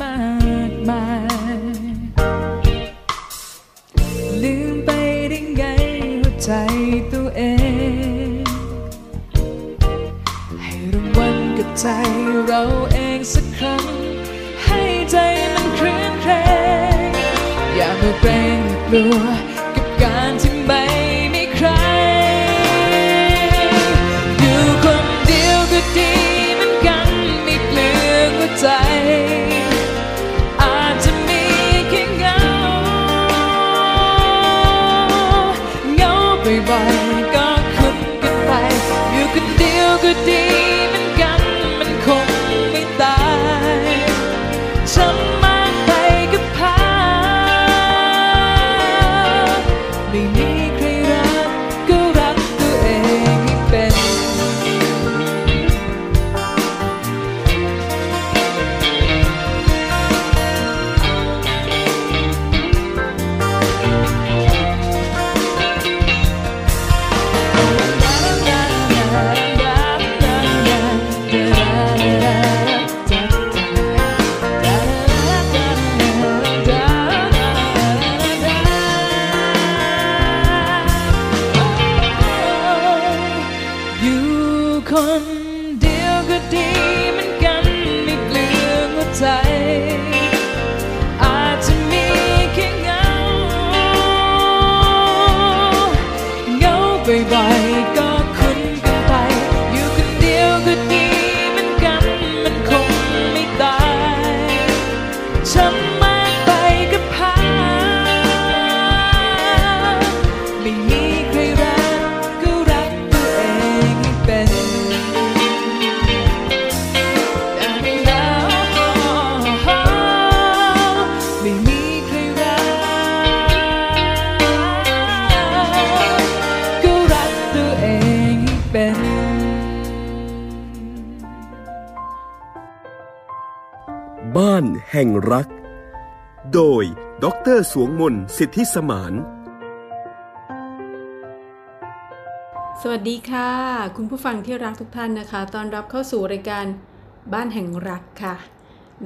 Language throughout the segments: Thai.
มากมาย ลืมไปได้ไงหัวใจตัวเอง ให้รางวัลกับใจเราเองสักครั้ง ให้ใจมันเคลื่อนเครงอย่ามาเกรงกลัว เง ห่งรัก โดยดรสวงมนสิทธิสมาน สวัสดีค่ะ คุณผู้ฟังที่รักทุกท่านนะคะ ตอนรับเข้าสู่รายการบ้านแห่งรักค่ะ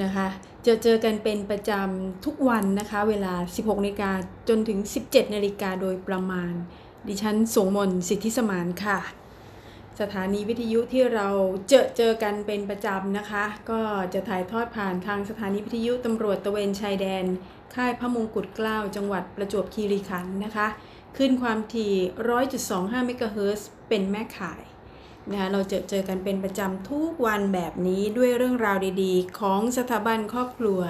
นะคะจะเจอกันเป็นประจำทุกวันนะคะ เวลา 16นาฬิกาจนถึง 17นาฬิกาโดยประมาณ ดิฉันสวงมนสิทธิสมานค่ะ สถานีวิทยุที่เราเจอเจอกันเป็นประจำนะคะ ก็จะถ่ายทอดผ่านทางสถานีวิทยุตำรวจตะเวนชายแดน ค่ายพระมงกุฎเกล้าจังหวัดประจวบคีรีขันธ์นะคะ ขึ้นความถี่ 100.25 เมกะเฮิรตซ์เป็นแม่ข่ายนะคะเราเจอเจอกันเป็นประจำทุกวันแบบนี้ด้วยเรื่องราวดีๆ ของสถาบันครอบครัว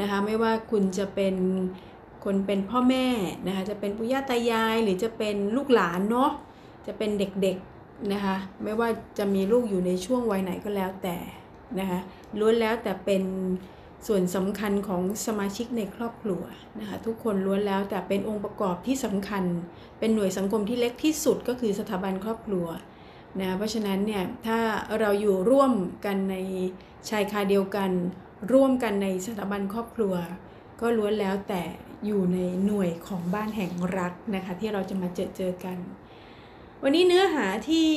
นะคะไม่ว่าคุณจะเป็นคนเป็นพ่อแม่นะคะจะเป็นปุย่าตายายหรือจะเป็นลูกหลานเนาะจะเป็นเด็กๆ นะคะไม่ว่าจะมีลูกอยู่ในช่วงวัยไหนก็แล้วแต่นะคะล้วนแล้วแต่เป็นส่วนสำคัญของสมาชิกในครอบครัวนะคะทุกคนล้วนแล้วแต่เป็นองค์ประกอบที่สำคัญ เป็นหน่วยสังคมที่เล็กที่สุดก็คือสถาบันครอบครัวนะเพราะฉะนั้นเนี่ยถ้าเราอยู่ร่วมกันในชายคาเดียวกัน ร่วมกันในสถาบันครอบครัว ก็ล้วนแล้วแต่อยู่ในหน่วยของบ้านแห่งรักนะคะที่เราจะมาเจอเจอกัน วันนี้เนื้อหาที่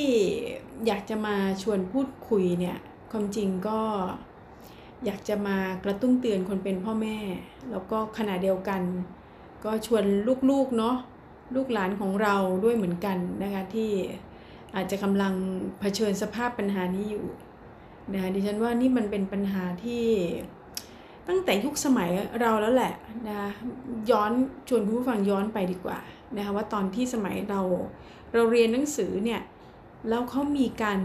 อยากจะมาชวนพูดคุยเนี่ยความจริงก็อยากจะมากระตุ้นเตือนคนเป็นพ่อแม่ แล้วก็ขณะเดียวกัน ก็ชวนลูกๆเนาะลูกหลานของเราด้วยเหมือนกันนะคะที่อาจจะกำลังเผชิญสภาพปัญหานี้อยู่นะคะดิฉันว่านี่มันเป็นปัญหาที่ตั้งแต่ยุคสมัยเราแล้วแหละนะคะย้อนชวนคุณผู้ฟังย้อนไปดีกว่านะคะว่าตอนที่สมัยเรา เราเรียนหนังสือเนี่ย แล้วเขามีการ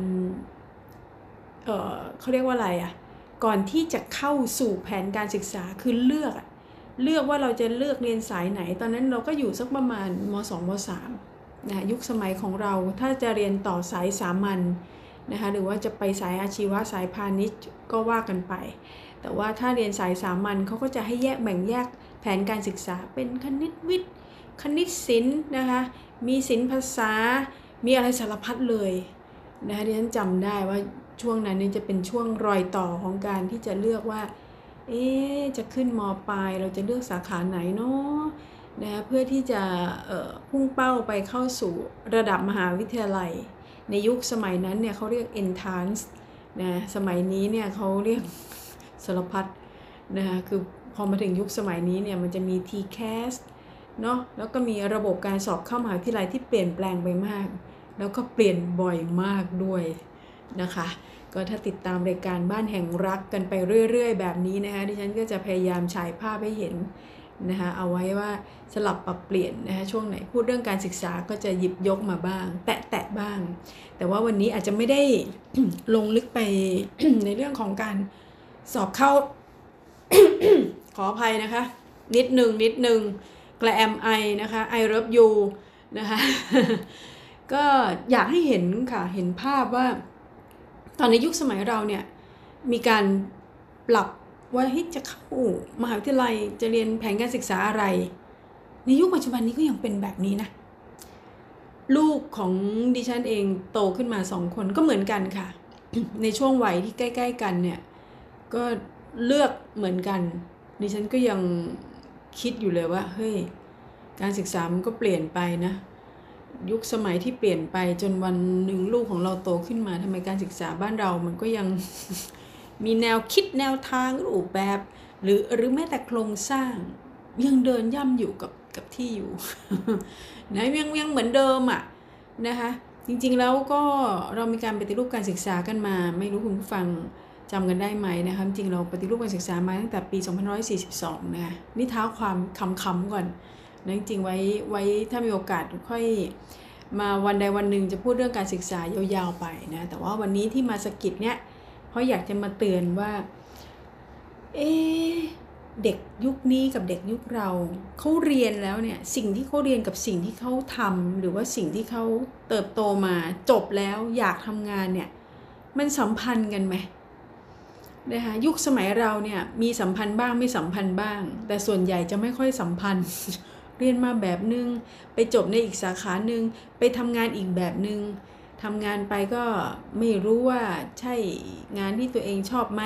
เออเขาเรียกว่าอะไรอะ่ะ ก่อนที่จะเข้าสู่แผนการศึกษาคือเลือกอะเลือกว่าเราจะเลือกเรียนสายไหน ตอนนั้นเราก็อยู่สักประมาณม .2 ม .3 นะยุคสมัยของเราถ้าจะเรียนต่อสายสามัญนะคะหรือว่าจะไปสายอาชีวะสายพาณิชย์ก็ว่ากันไป แต่ว่าถ้าเรียนสายสามัญเขาก็จะให้แยกแบ่งแยกแผนการศึกษาเป็นคณิตวิทย์ คณิตศิลป์นะคะ มีศิลปภาษา มีอะไรสารพัดเลยนะคะที่ฉันจำได้ว่าช่วงนั้นนี่จะเป็นช่วงรอยต่อของการที่จะเลือกว่า เอ๊จะขึ้นมปลายเราจะเลือกสาขาไหนเนาะนะคะเพื่อที่จะพุ่งเป้าไปเข้าสู่ระดับมหาวิทยาลัย ในยุคสมัยนั้นเนี่ยเขาเรียก entrance นะสมัยนี้เนี่ยเขาเรียกสารพัดนะคะคือพอมาถึงยุคสมัยนี้เนี่ยมันจะมี TCAS เนาะแล้วก็มีระบบการสอบเข้ามหาวิทยาลัยที่เปลี่ยนแปลงไปมาก แล้วก็เปลี่ยนบ่อยมากด้วยนะคะ ก็ถ้าติดตามรายการบ้านแห่งรักกันไปเรื่อย ๆ แบบนี้นะคะดิฉันก็จะพยายามฉายภาพให้เห็นนะคะเอาไว้ว่าสลับปรับเปลี่ยนนะคะช่วงไหนพูดเรื่องการศึกษาก็จะหยิบยกมาบ้าง แตะๆบ้าง แต่ว่าวันนี้อาจจะไม่ได้ลงลึกไปในเรื่องของการสอบเข้า ขออภัยนะคะ นิดหนึ่งนิดหนึ่ง แกระแอมไอนะคะไอเริบยูนะคะก็อยากให้เห็นค่ะเห็นภาพว่า ตอนในยุคสมัยเราเนี่ยมีการปรับว่าให้จะเข้ามหาวิทยาลัยจะเรียนแผนการศึกษาอะไร ในยุคปัจจุบันนี้ก็ยังเป็นแบบนี้นะ ลูกของดิฉันเองโตขึ้นมาสองคนก็เหมือนกันค่ะ ในช่วงวัยที่ใกล้ ๆ กันเนี่ย ก็เลือกเหมือนกัน ดิฉันก็ยัง คิดอยู่เลยว่าเฮ้ยการศึกษามันก็เปลี่ยนไปนะ ยุคสมัยที่เปลี่ยนไปจนวันหนึ่งลูกของเราโตขึ้นมาทำไมการศึกษาบ้านเรามันก็ยังมีแนวคิดแนวทางรูปแบบ หรือหรือแม้แต่โครงสร้างยังเดินย่ำอยู่กับกับที่อยู่นะยังยังเหมือนเดิมอะนะคะจริงๆแล้วก็เรามีการปฏิรูปการศึกษากันมา ไม่รู้คุณผู้ฟัง จำกันได้ไหมนะคะจริงเราปฏิรูปการศึกษามาตั้งแต่ปี 2542 นะคะนี่เท้าความคำๆก่อนนะจริงๆไว้ไว้ถ้ามีโอกาสค่อยมาวันใดวันหนึ่งจะพูดเรื่องการศึกษายาวๆไปนะแต่ว่าวันนี้ที่มาสกิดเนี่ยเพราะอยากจะมาเตือนว่า เอ๊เด็กยุคนี้กับเด็กยุคเราเขาเรียนแล้วเนี่ยสิ่งที่เขาเรียนกับสิ่งที่เขาทำหรือว่าสิ่งที่เขาเติบโตมาจบแล้วอยากทำงานเนี่ยมันสัมพันธ์กันไหม นะคะยุคสมัยเราเนี่ยมีสัมพันธ์บ้างไม่สัมพันธ์บ้าง แต่ส่วนใหญ่จะไม่ค่อยสัมพันธ์ เรียนมาแบบนึง ไปจบในอีกสาขาหนึ่งไปทำงานอีกแบบนึงทำงานไปก็ไม่รู้ว่าใช่งานที่ตัวเองชอบไหม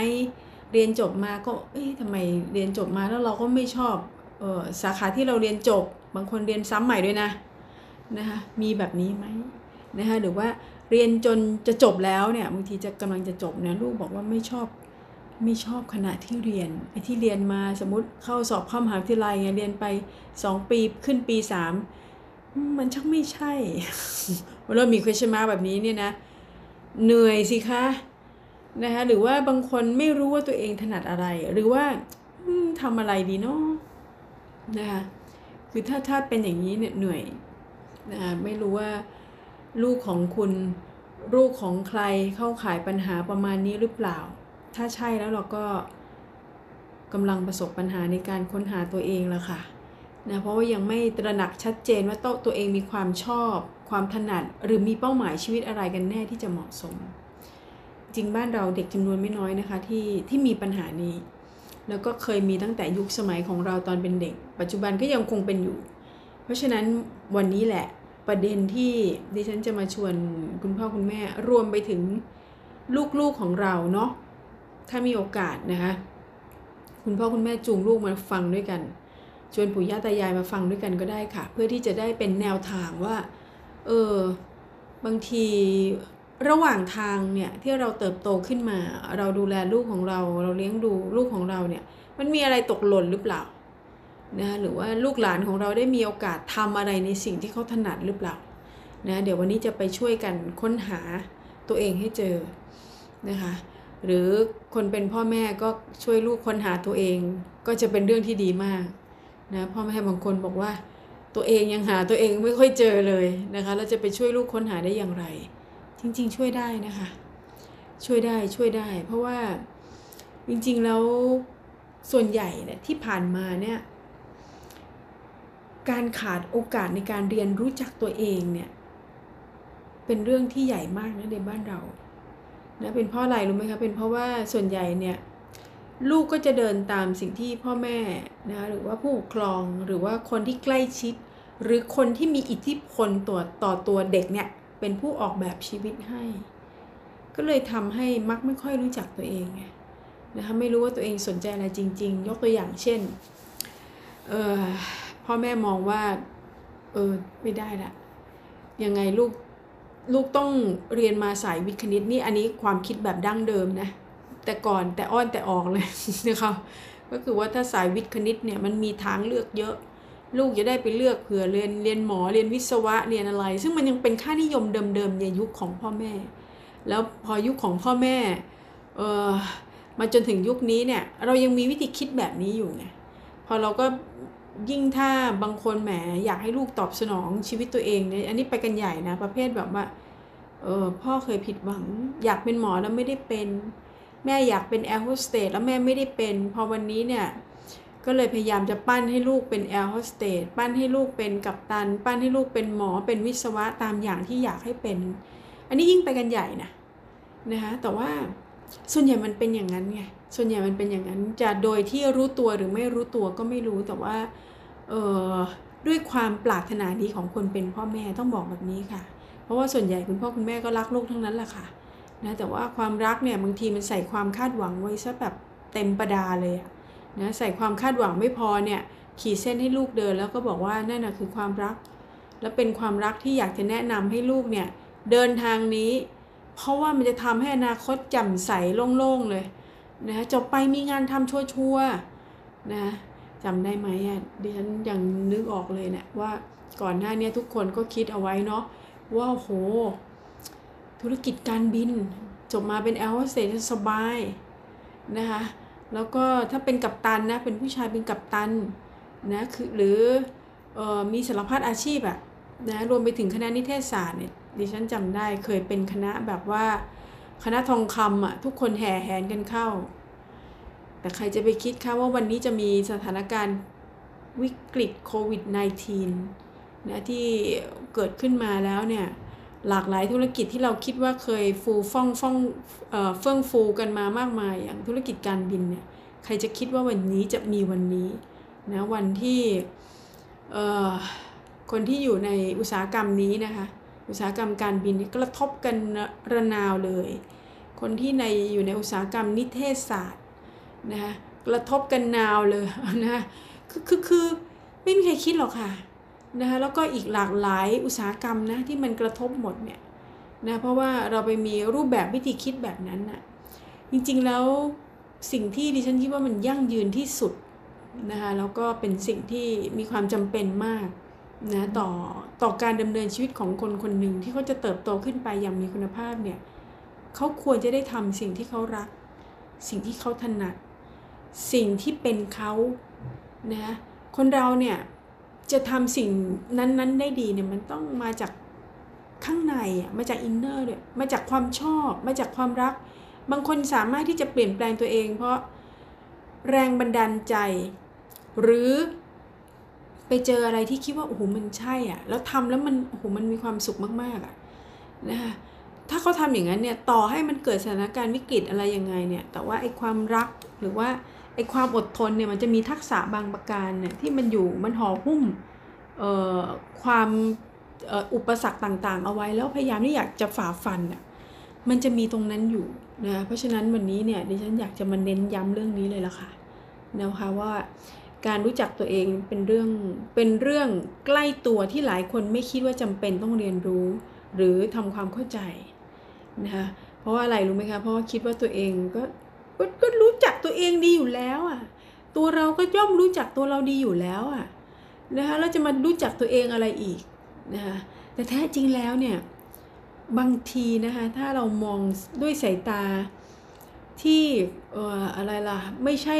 เรียนจบมาก็เอ๊ะทำไมเรียนจบมาแล้วเราก็ไม่ชอบออสาขาที่เราเรียนจบ บางคนเรียนซ้ำใหม่ด้วยนะนะคะมีแบบนี้ไหมนะคะหรือว่าเรียนจนจะจบแล้วเนี่ยบางทีจะกำลังจะจบเนี่ยลูกบอกว่าไม่ชอบ ไม่ชอบขณะที่เรียนไอ้ที่เรียนมาสมมติเข้าสอบเข้ามหาวิทยาลัยเรียนไป2ปีขึ้นปี3มันชักไม่ใช่เวลามี question mark แบบนี้เนี่ยนะ เหนื่อยสิคะนะคะหรือว่าบางคนไม่รู้ว่าตัวเองถนัดอะไร หรือว่าทำอะไรดีเนาะนะคะคือถ้าถ้าเป็นอย่างนี้เนี่ยเหนื่อยนะคะไม่รู้ว่าลูกของคุณลูกของใครเข้าขายปัญหาประมาณนี้หรือเปล่า ถ้าใช่แล้วเราก็กำลังประสบปัญหาในการค้นหาตัวเองแล้วค่ะนะเพราะว่ายังไม่ตระหนักชัดเจนว่าตัวเองมีความชอบ ความถนัด หรือมีเป้าหมายชีวิตอะไรกันแน่ที่จะเหมาะสม จริงบ้านเราเด็กจำนวนไม่น้อยนะคะที่ที่มีปัญหานี้ แล้วก็เคยมีตั้งแต่ยุคสมัยของเราตอนเป็นเด็ก ปัจจุบันก็ยังคงเป็นอยู่ เพราะฉะนั้นวันนี้แหละประเด็นที่ดิฉันจะมาชวนคุณพ่อคุณแม่รวมไปถึงลูกๆของเราเนาะ ถ้ามีโอกาสนะคะ คุณพ่อคุณแม่จูงลูกมาฟังด้วยกัน ชวนปู่ย่าตายายมาฟังด้วยกันก็ได้ค่ะ เพื่อที่จะได้เป็นแนวทางว่า เออ บางทีระหว่างทางเนี่ยที่เราเติบโตขึ้นมา เราดูแลลูกของเรา เราเลี้ยงดูลูกของเราเนี่ย มันมีอะไรตกหล่นหรือเปล่านะหรือว่าลูกหลานของเราได้มีโอกาสทำอะไรในสิ่งที่เขาถนัดหรือเปล่านะเดี๋ยววันนี้จะไปช่วยกันค้นหาตัวเองให้เจอนะคะ หรือคนเป็นพ่อแม่ก็ช่วยลูกค้นหาตัวเอง ก็จะเป็นเรื่องที่ดีมากนะพ่อแม่บางคนบอกว่า ตัวเองยังหาตัวเองไม่ค่อยเจอเลยนะคะเราจะไปช่วยลูกค้นหาได้อย่างไร จริง ๆ ช่วยได้นะคะ ช่วยได้ช่วยได้ เพราะว่าจริง ๆ แล้วส่วนใหญ่เนี่ยที่ผ่านมาเนี่ยการขาดโอกาสในการเรียนรู้จักตัวเองเนี่ยเป็นเรื่องที่ใหญ่มากนะในบ้านเรา นะเป็นเพราะอะไรรู้ไหมคะเป็นเพราะว่าส่วนใหญ่เนี่ยลูกก็จะเดินตามสิ่งที่พ่อแม่นะหรือว่าผู้ปกครองหรือว่าคนที่ใกล้ชิด หรือคนที่มีอิทธิพลต่อต่อตัวเด็กเนี่ยเป็นผู้ออกแบบชีวิตให้ ก็เลยทำให้มักไม่ค่อยรู้จักตัวเองไงนะคะไม่รู้ว่าตัวเองสนใจอะไรจริง ๆ ยกตัวอย่างเช่นเออพ่อแม่มองว่าเออไม่ได้ละยังไงลูก ลูกต้องเรียนมาสายวิทย์คณิตนี่อันนี้ความคิดแบบดั้งเดิมนะ แต่ก่อนแต่อ้อนแต่ออกเลยนะคะก็คือว่าถ้าสายวิทย์คณิตเนี่ยมันมีทางเลือกเยอะ ลูกจะได้ไปเลือกเผื่อเรียนเรียนหมอเรียนวิศวะเรียนอะไร ซึ่งมันยังเป็นค่านิยมเดิมๆในยุคของพ่อแม่ แล้วพอยุคของพ่อแม่เออมาจนถึงยุคนี้เนี่ยเรายังมีวิธีคิดแบบนี้อยู่ไงพอเราก็ ยิ่งถ้าบางคนแหมอยากให้ลูกตอบสนองชีวิตตัวเองเนี่ยอันนี้ไปกันใหญ่นะ ประเภทแบบว่าเออพ่อเคยผิดหวัง อยากเป็นหมอแล้วไม่ได้เป็น แม่อยากเป็นแอร์โฮสเตสแล้วแม่ไม่ได้เป็น พอวันนี้เนี่ยก็เลยพยายามจะปั้นให้ลูกเป็นแอร์โฮสเตสปั้นให้ลูกเป็นกัปตัน ปั้นให้ลูกเป็นหมอเป็นวิศวะตามอย่างที่อยากให้เป็น อันนี้ยิ่งไปกันใหญ่นะนะคะแต่ว่า ส่วนใหญ่มันเป็นอย่างนั้นไง ส่วนใหญ่มันเป็นอย่างนั้น จะโดยที่รู้ตัวหรือไม่รู้ตัวก็ไม่รู้แต่ว่าเออด้วยความปรารถนาดีของคนเป็นพ่อแม่ต้องบอกแบบนี้ค่ะ เพราะว่าส่วนใหญ่คุณพ่อคุณแม่ก็รักลูกทั้งนั้นแหละค่ะนะแต่ว่าความรักเนี่ยบางทีมันใส่ความคาดหวังไว้ซะแบบเต็มประดาเลยนะใส่ความคาดหวังไม่พอเนี่ยขีดเส้นให้ลูกเดิน แล้วก็บอกว่านั่นนะคือความรัก และเป็นความรักที่อยากจะแนะนำให้ลูกเนี่ยเดินทางนี้ เพราะว่ามันจะทำให้อนาคตแจ่มใสโล่งๆเลยนะจบไปมีงานทำชัวร์ๆนะจำได้ไหมอะดิฉันยังนึกออกเลยเนะี่ยว่าก่อนหน้านี้ทุกคนก็คิดเอาไว้เนาะว่าโห ธุรกิจการบิน จบมาเป็นแอร์โฮสเตสสบายนะคะแล้วก็ถ้าเป็นกัปตันนะเป็นผู้ชายเป็นกัปตันนะคือหรือออมีสารพัดอาชีพอะนะรวมไปถึงคณะนิเทศศาสตร์เนี่ย ดิฉันจำได้เคยเป็นคณะแบบว่าคณะทองคำอะทุกคนแห่แหนกันเข้า แต่ใครจะไปคิดคะว่าวันนี้จะมีสถานการณ์วิกฤตโควิด -19 นะที่เกิดขึ้นมาแล้วเนี่ยหลากหลายธุรกิจที่เราคิดว่าเคยฟูฟ่องฟ่องเอ่อเฟื่องฟูกันมามากมายอย่างธุรกิจการบินเนี่ยใครจะคิดว่าวันนี้จะมีวันนี้นะวันที่เอ่อคนที่อยู่ในอุตสาหกรรมนี้นะคะ อุตสาหกรรมการบินกระทบกันระนาวเลย คนที่ในอยู่ในอุตสาหกรรมนิเทศศาสตร์นะคะกระทบกันนาวเลยนะคือคือคือไม่มีใครคิดหรอกค่ะนะคะแล้วก็อีกหลากหลายอุตสาหกรรมนะที่มันกระทบหมดเนี่ยนะเพราะว่าเราไปมีรูปแบบวิธีคิดแบบนั้นน่ะจริงๆแล้วสิ่งที่ดิฉันคิดว่ามันยั่งยืนที่สุดนะคะแล้วก็เป็นสิ่งที่มีความจำเป็นมาก นะต่อต่อการดำเนินชีวิตของคนคนหนึ่งที่เขาจะเติบโตขึ้นไปอย่างมีคุณภาพเนี่ยเขาควรจะได้ทำสิ่งที่เขารัก สิ่งที่เขาถนัด สิ่งที่เป็นเขานะคนเราเนี่ยจะทำสิ่งนั้นๆได้ดีเนี่ยมันต้องมาจากข้างในอะมาจากอินเนอร์ด้วยมาจากความชอบ มาจากความรัก บางคนสามารถที่จะเปลี่ยนแปลงตัวเอง เพราะแรงบันดาลใจ หรือ ไปเจออะไรที่คิดว่าโอ้โหมันใช่อะ แล้วทำแล้วมันโอ้โหมันมีความสุขมากๆอะนะคะถ้าเขาทำอย่างนั้นเนี่ยต่อให้มันเกิดสถานการณ์วิกฤตอะไรยังไงเนี่ย แต่ว่าไอ้ความรักหรือว่าไอ้ความอดทนเนี่ยมันจะมีทักษะบางประการเนี่ยที่มันอยู่มันห่อหุ้มความอุปสรรคต่างๆ เอาไว้แล้วพยายามที่อยากจะฝ่าฟันอะมันจะมีตรงนั้นอยู่นะเพราะฉะนั้นวันนี้เนี่ยดิฉันอยากจะมาเน้นย้ำเรื่องนี้เลยละค่ะนะคะว่า การรู้จักตัวเองเป็นเรื่องเป็นเรื่องใกล้ตัวที่หลายคนไม่คิดว่าจำเป็นต้องเรียนรู้ หรือทำความเข้าใจนะคะเพราะว่าอะไรรู้ไหมคะเพราะว่าคิดว่าตัวเองก็ก็ก็รู้จักตัวเองดีอยู่แล้วอะตัวเราก็ย่อมรู้จักตัวเราดีอยู่แล้วอะนะคะแล้วจะมารู้จักตัวเองอะไรอีกนะคะแต่แท้จริงแล้วเนี่ยบางทีนะคะถ้าเรามองด้วยสายตาที่อออะไรล่ะไม่ใช่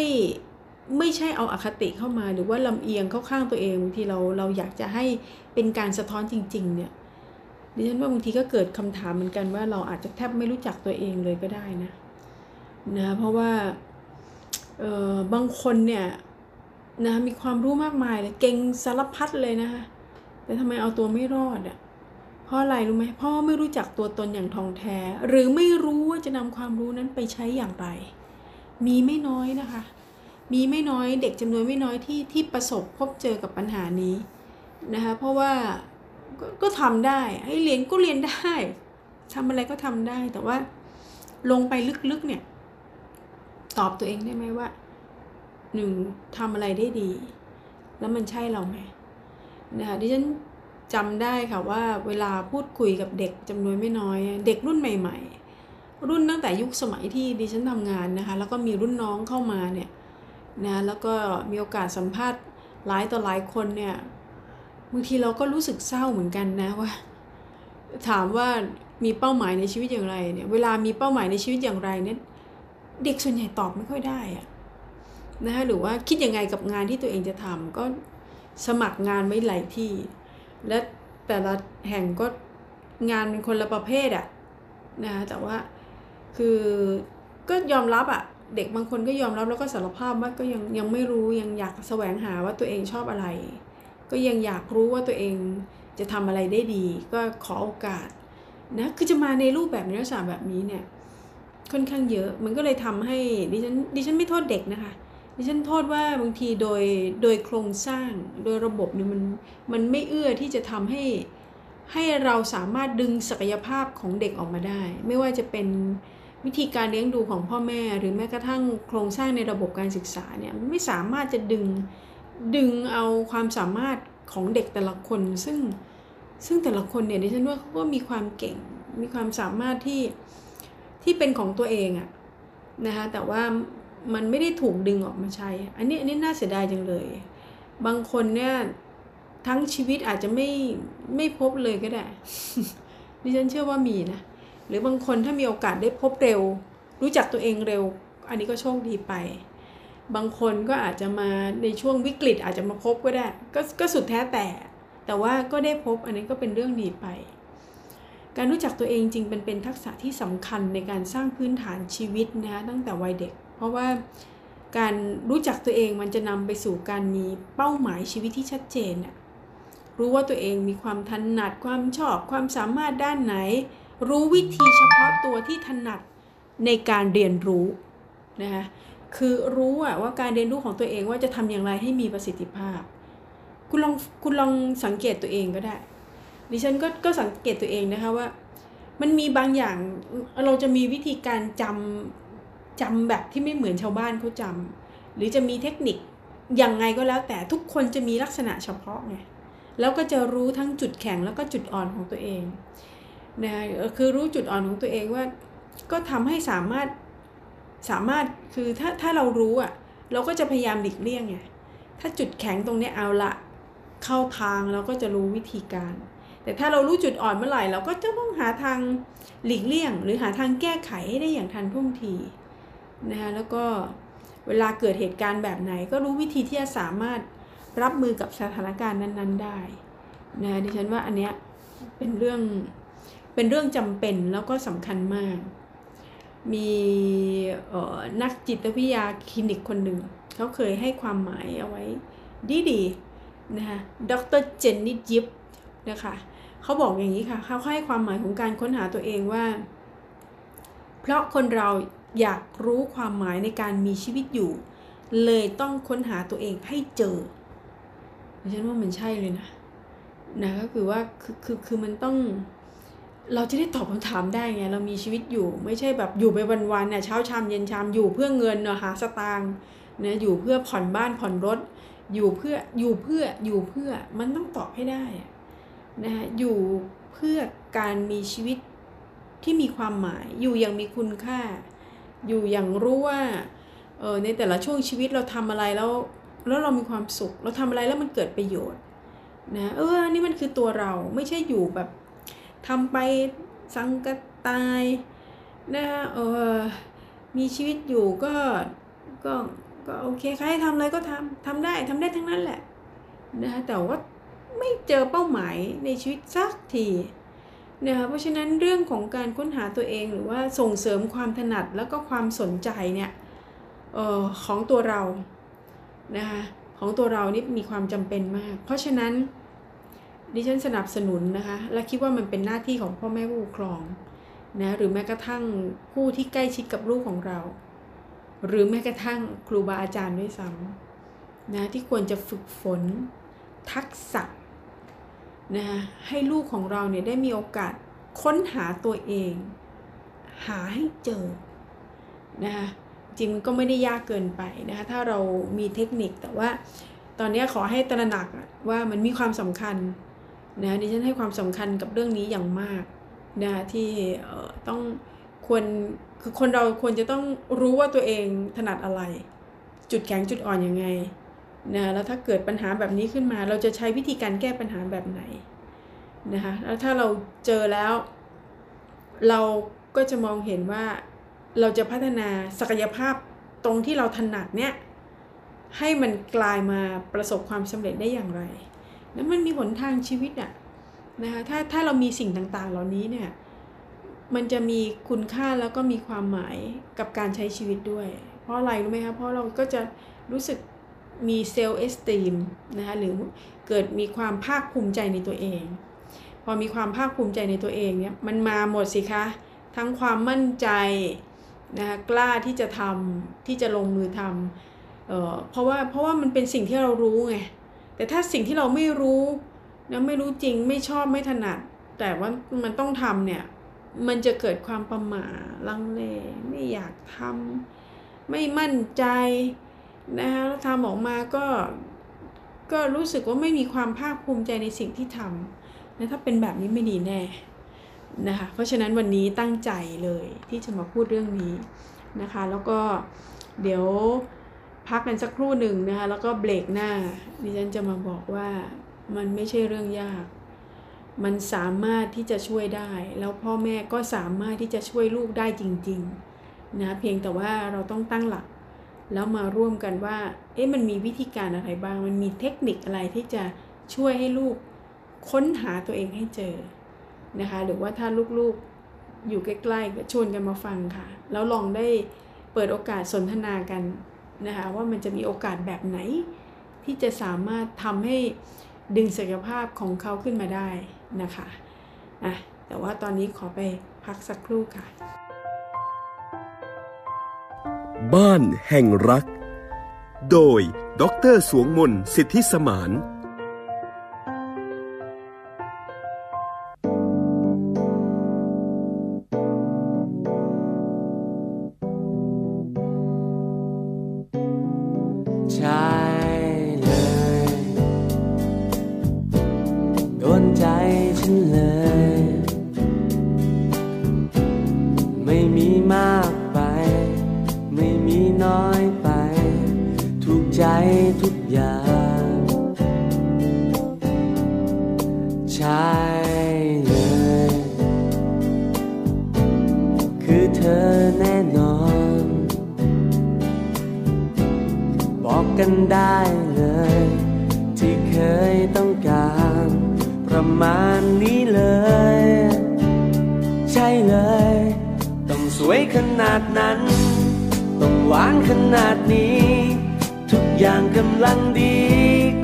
ไม่ใช่เอาอาคติเข้ามาหรือว่าลำเอียงเข้าข้างตัวเองบางทีเราเราอยากจะให้เป็นการสะท้อนจริง ๆ เนี่ยดิฉันว่าบางทีก็เกิดคำถามเหมือนกันว่าเราอาจจะแทบไม่รู้จักตัวเองเลยก็ได้นะนะเพราะว่าเออบางคนเนี่ยนะมีความรู้มากมายเลยเก่งสารพัดเลยนะคะแต่ทำไมเอาตัวไม่รอดอะ่ะเพราะอะไรรู้ไหมเพราะไม่รู้จักตัวตนอย่างทองแท้ หรือไม่รู้ว่าจะนำความรู้นั้นไปใช้อย่างไร มีไม่น้อยนะคะ มีไม่น้อยเด็กจำนวนไม่น้อยที่ที่ประสบพบเจอกับปัญหานี้นะคะเพราะว่าก็ก็ทำได้ให้เรียนก็เรียนได้ทำอะไรก็ทำได้แต่ว่าลงไปลึกๆเนี่ย ตอบตัวเองได้ไหมว่าหนึ่งทำอะไรได้ดี แล้วมันใช่เราไหมนะคะดิฉันจำได้ค่ะว่าเวลาพูดคุยกับเด็กจำนวนไม่น้อย เด็กรุ่นใหม่ ๆ รุ่นตั้งแต่ยุคสมัยที่ดิฉันทำงานนะคะ แล้วก็มีรุ่นน้องเข้ามาเนี่ย นะแล้วก็มีโอกาสสัมภาษณ์หลายต่อหลายคนเนี่ยบางทีเราก็รู้สึกเศร้าเหมือนกันนะว่า ถามว่ามีเป้าหมายในชีวิตอย่างไรเนี่ยเวลามีเป้าหมายในชีวิตอย่างไรเนี่ยเด็กส่วนใหญ่ตอบไม่ค่อยได้อะนะคะหรือว่าคิดยังไงกับงานที่ตัวเองจะทำก็สมัครงานไว้หลายที่ และแต่ละแห่งก็งานเป็นคนละประเภทอะนะคะแต่ว่าคือก็ยอมรับอะ เด็กบางคนก็ยอมรับแล้วก็สารภาพว่าก็ยังยังไม่รู้ยังอยากแสวงหาว่าตัวเองชอบอะไร ก็ยังอยากรู้ว่าตัวเองจะทำอะไรได้ดี ก็ขอโอกาสนะคือจะมาในรูปแบบในลักษณะแบบนี้เนี่ยค่อนข้างเยอะมันก็เลยทำให้ดิฉันดิฉันไม่โทษเด็กนะคะดิฉันโทษว่าบางทีโดยโดยโครงสร้างโดยระบบเนี่ยมันมันไม่เอื้อที่จะทำให้ให้เราสามารถดึงศักยภาพของเด็กออกมาได้ ไม่ว่าจะเป็น วิธีการเลี้ยงดูของพ่อแม่ หรือแม้กระทั่งโครงสร้างในระบบการศึกษาเนี่ยไม่สามารถจะดึงดึงเอาความสามารถของเด็กแต่ละคน ซึ่งซึ่งแต่ละคนเนี่ยดิฉันว่าเขาก็มีความเก่ง มีความสามารถที่ที่เป็นของตัวเองอะนะคะแต่ว่ามันไม่ได้ถูกดึงออกมาใช้ อันนี้อันนี้น่าเสียดายจังเลย บางคนเนี่ยทั้งชีวิตอาจจะไม่ไม่พบเลยก็ได้ ดิฉันเชื่อว่ามีนะ หรือบางคนถ้ามีโอกาสได้พบเร็ว รู้จักตัวเองเร็ว อันนี้ก็โชคดีไป บางคนก็อาจจะมาในช่วงวิกฤตอาจจะมาพบก็ได้ก็ก็สุดแท้แต่ แต่ว่าก็ได้พบอันนี้ก็เป็นเรื่องดีไป การรู้จักตัวเองจริงเป็นเป็นทักษะที่สำคัญในการสร้างพื้นฐานชีวิตนะคะตั้งแต่วัยเด็ก เพราะว่าการรู้จักตัวเองมันจะนำไปสู่การมีเป้าหมายชีวิตที่ชัดเจนรู้ว่าตัวเองมีความถนัดความชอบความสามารถด้านไหน รู้วิธีเฉพาะตัวที่ถนัดในการเรียนรู้นะคะคือรู้ว่าการเรียนรู้ของตัวเองว่าจะทำอย่างไรให้มีประสิทธิภาพ คุณลองคุณลองสังเกตตัวเองก็ได้ ดิฉันก็ก็สังเกตตัวเองนะคะว่า มันมีบางอย่างเราจะมีวิธีการจำจำแบบที่ไม่เหมือนชาวบ้านเขาจำหรือจะมีเทคนิคยังไงก็แล้วแต่ทุกคนจะมีลักษณะเฉพาะไงแล้วก็จะรู้ทั้งจุดแข็งแล้วก็จุดอ่อนของตัวเอง นะคือรู้จุดอ่อนของตัวเองว่า ก็ทำให้สามารถสามารถคือถ้าถ้าเรารู้อะ เราก็จะพยายามหลีกเลี่ยงไงถ้าจุดแข็งตรงนี้เอาละเข้าทางเราก็จะรู้วิธีการ แต่ถ้าเรารู้จุดอ่อนเมื่อไหร่ เราก็จะต้องหาทางหลีกเลี่ยง หรือหาทางแก้ไขให้ได้อย่างทันท่วงทีนะคะแล้วก็เวลาเกิดเหตุการณ์แบบไหน ก็รู้วิธีที่จะสามารถรับมือกับสถานการณ์นั้น ๆ ได้นะดิฉันว่าอันเนี้ยเป็นเรื่อง เป็นเรื่องจำเป็นแล้วก็สำคัญมาก มีนักจิตวิทยาคลินิกคนหนึ่ง เขาเคยให้ความหมายเอาไว้ดีๆนะคะดรเจนนิยิบนะคะเขาบอกอย่างนี้ค่ะเขาให้ความหมายของการค้นหาตัวเองว่า เพราะคนเราอยากรู้ความหมายในการมีชีวิตอยู่ เลยต้องค้นหาตัวเองให้เจอฉันว่ามันใช่เลยนะนะก็คือว่าคือคือคือมันต้อง เราจะได้ตอบคำถามได้ไงเรามีชีวิตอยู่ไม่ใช่แบบอยู่ไปวันๆเนี่ยเช้าชามเย็นชามอยู่เพื่อเงินเนาะหาสตางค์เนะอยู่เพื่อผ่อนบ้านผ่อนรถ อยู่เพื่ออยู่เพื่ออยู่เพื่อมันต้องตอบให้ได้นะฮะอยู่เพื่อการมีชีวิตที่มีความหมายอยู่อย่างมีคุณค่า อยู่อย่างรู้ว่าเออในแต่ละช่วงชีวิตเราทำอะไรแล้วแล้วเรามีความสุข เราทำอะไรแล้วมันเกิดประโยชน์นะเออนี่มันคือตัวเราไม่ใช่อยู่แบบ ทำไปสังกตายนะเออมีชีวิตอยู่ก็ก็ก็โอเคใครทำอะไรก็ทำทำได้ทำได้ทั้งนั้นแหละนะแต่ว่าไม่เจอเป้าหมายในชีวิตสักทีนะคะเพราะฉะนั้นเรื่องของการค้นหาตัวเองหรือว่าส่งเสริมความถนัดแล้วก็ความสนใจเนี่ยออของตัวเรานะคะของตัวเรานี่มีความจำเป็นมาก เพราะฉะนั้น ดิฉันสนับสนุนนะคะ และคิดว่ามันเป็นหน้าที่ของพ่อแม่ผู้ปกครองนะหรือแม้กระทั่งผู้ที่ใกล้ชิดกับลูกของเรา หรือแม้กระทั่งครูบาอาจารย์ด้วยซ้ำนะที่ควรจะฝึกฝน ทักษะนะคะให้ลูกของเราเนี่ยได้มีโอกาสค้นหาตัวเอง หาให้เจอนะคะจริงมันก็ไม่ได้ยากเกินไปนะคะถ้าเรามีเทคนิคแต่ว่าตอนนี้ขอให้ตระหนักว่ามันมีความสำคัญ นะดิฉันให้ความสำคัญกับเรื่องนี้อย่างมากนะที่ต้องควรคือคนเราควรจะต้องรู้ว่าตัวเองถนัดอะไร จุดแข็งจุดอ่อนอยังไงนะแล้วถ้าเกิดปัญหาแบบนี้ขึ้นมา เราจะใช้วิธีการแก้ปัญหาแบบไหนนะคะแล้วถ้าเราเจอแล้ว เราก็จะมองเห็นว่าเราจะพัฒนาศักยภาพตรงที่เราถนัดเนี่ยให้มันกลายมาประสบความสำเร็จได้อย่างไร นั้นมันมีหนทางชีวิตอะนะคะถ้าถ้าเรามีสิ่งต่างๆ เหล่านี้เนี่ยมันจะมีคุณค่าแล้วก็มีความหมายกับการใช้ชีวิตด้วย เพราะอะไรรู้ไหมคะเพราะเราก็จะรู้สึกมีเซลล์เอสตีมนะคะหรือเกิดมีความภาคภูมิใจในตัวเอง พอมีความภาคภูมิใจในตัวเองเนี่ยมันมาหมดสิคะ ทั้งความมั่นใจนะคะกล้าที่จะทำที่จะลงมือทำเอ่อเพราะว่าเพราะว่ามันเป็นสิ่งที่เรารู้ไง แต่ถ้าสิ่งที่เราไม่รู้นะไม่รู้จริงไม่ชอบไม่ถนัด แต่ว่ามันต้องทำเนี่ย มันจะเกิดความประหม่าลังเล ไม่อยากทำไม่มั่นใจนะคะแล้วทำออกมาก็ก็รู้สึกว่าไม่มีความภาคภูมิใจในสิ่งที่ทำนะถ้าเป็นแบบนี้ไม่ดีแน่นะคะเพราะฉะนั้นวันนี้ตั้งใจเลยที่จะมาพูดเรื่องนี้นะคะ แล้วก็เดี๋ยว พักกันสักครู่หนึ่งนะคะ แล้วก็เบรกหน้า ดิฉันจะมาบอกว่ามันไม่ใช่เรื่องยาก มันสามารถที่จะช่วยได้ แล้วพ่อแม่ก็สามารถที่จะช่วยลูกได้จริง ๆ นะ เพียงแต่ว่าเราต้องตั้งหลัก แล้วมาร่วมกันว่า เอ๊ะมันมีวิธีการอะไรบ้าง มันมีเทคนิคอะไรที่จะช่วยให้ลูกค้นหาตัวเองให้เจอนะคะ หรือว่าถ้าลูกๆอยู่ใกล้ๆก็ชวนกันมาฟังค่ะ แล้วลองได้เปิดโอกาสสนทนากัน นะคะว่ามันจะมีโอกาสแบบไหน ที่จะสามารถทำให้ดึงศักยภาพของเขาขึ้นมาได้นะคะอะแต่ว่าตอนนี้ขอไปพักสักครู่ค่ะ บ้านแห่งรัก โดยดรสวงมนสิทธิสมาน ขนาดนี้ ทุกอย่างกำลังดี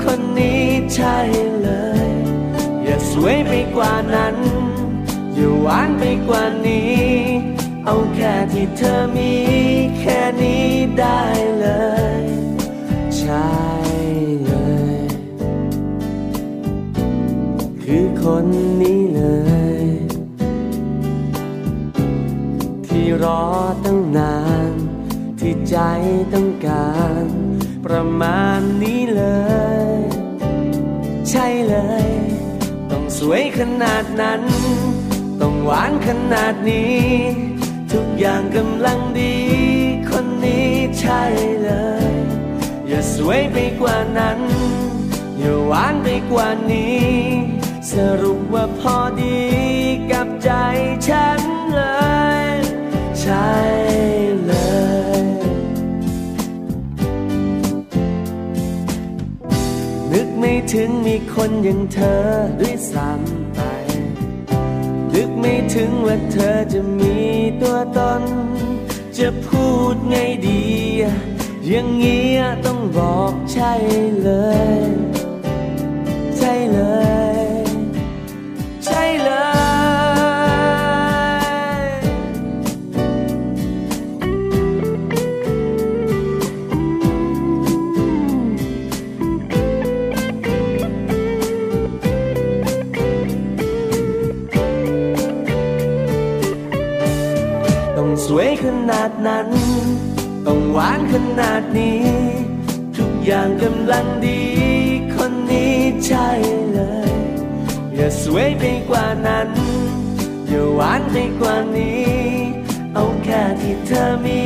คนนี้ใช่เลย อย่าสวยไปกว่านั้น อย่าหวานไปกว่านี้ เอาแค่ที่เธอมี แค่นี้ได้เลย ใช่เลย คือคนนี้เลย ที่รอตั้งนาน ใจต้องการ ประมาณนี้เลย ใช่เลย ต้องสวยขนาดนั้น ต้องหวานขนาดนี้ ทุกอย่างกำลังดี คนนี้ใช่เลย อย่าสวยไปกว่านั้น อย่าหวานไปกว่านี้ สรุปว่าพอดีกับใจฉันเลย ใช่ ไม่ถึงมีคนอย่างเธอด้วยซ้ำไป นึกไม่ถึงว่าเธอจะมีตัวตน จะพูดไงดี อย่างเงี้ยต้องบอกใช่เลย ใช่เลย ขนาดนี้ ทุกอย่างกำลังดี คนนี้ใช่เลย อย่าสวยไปกว่านั้น อย่าหวานไปกว่านี้ เอาแค่ที่เธอมี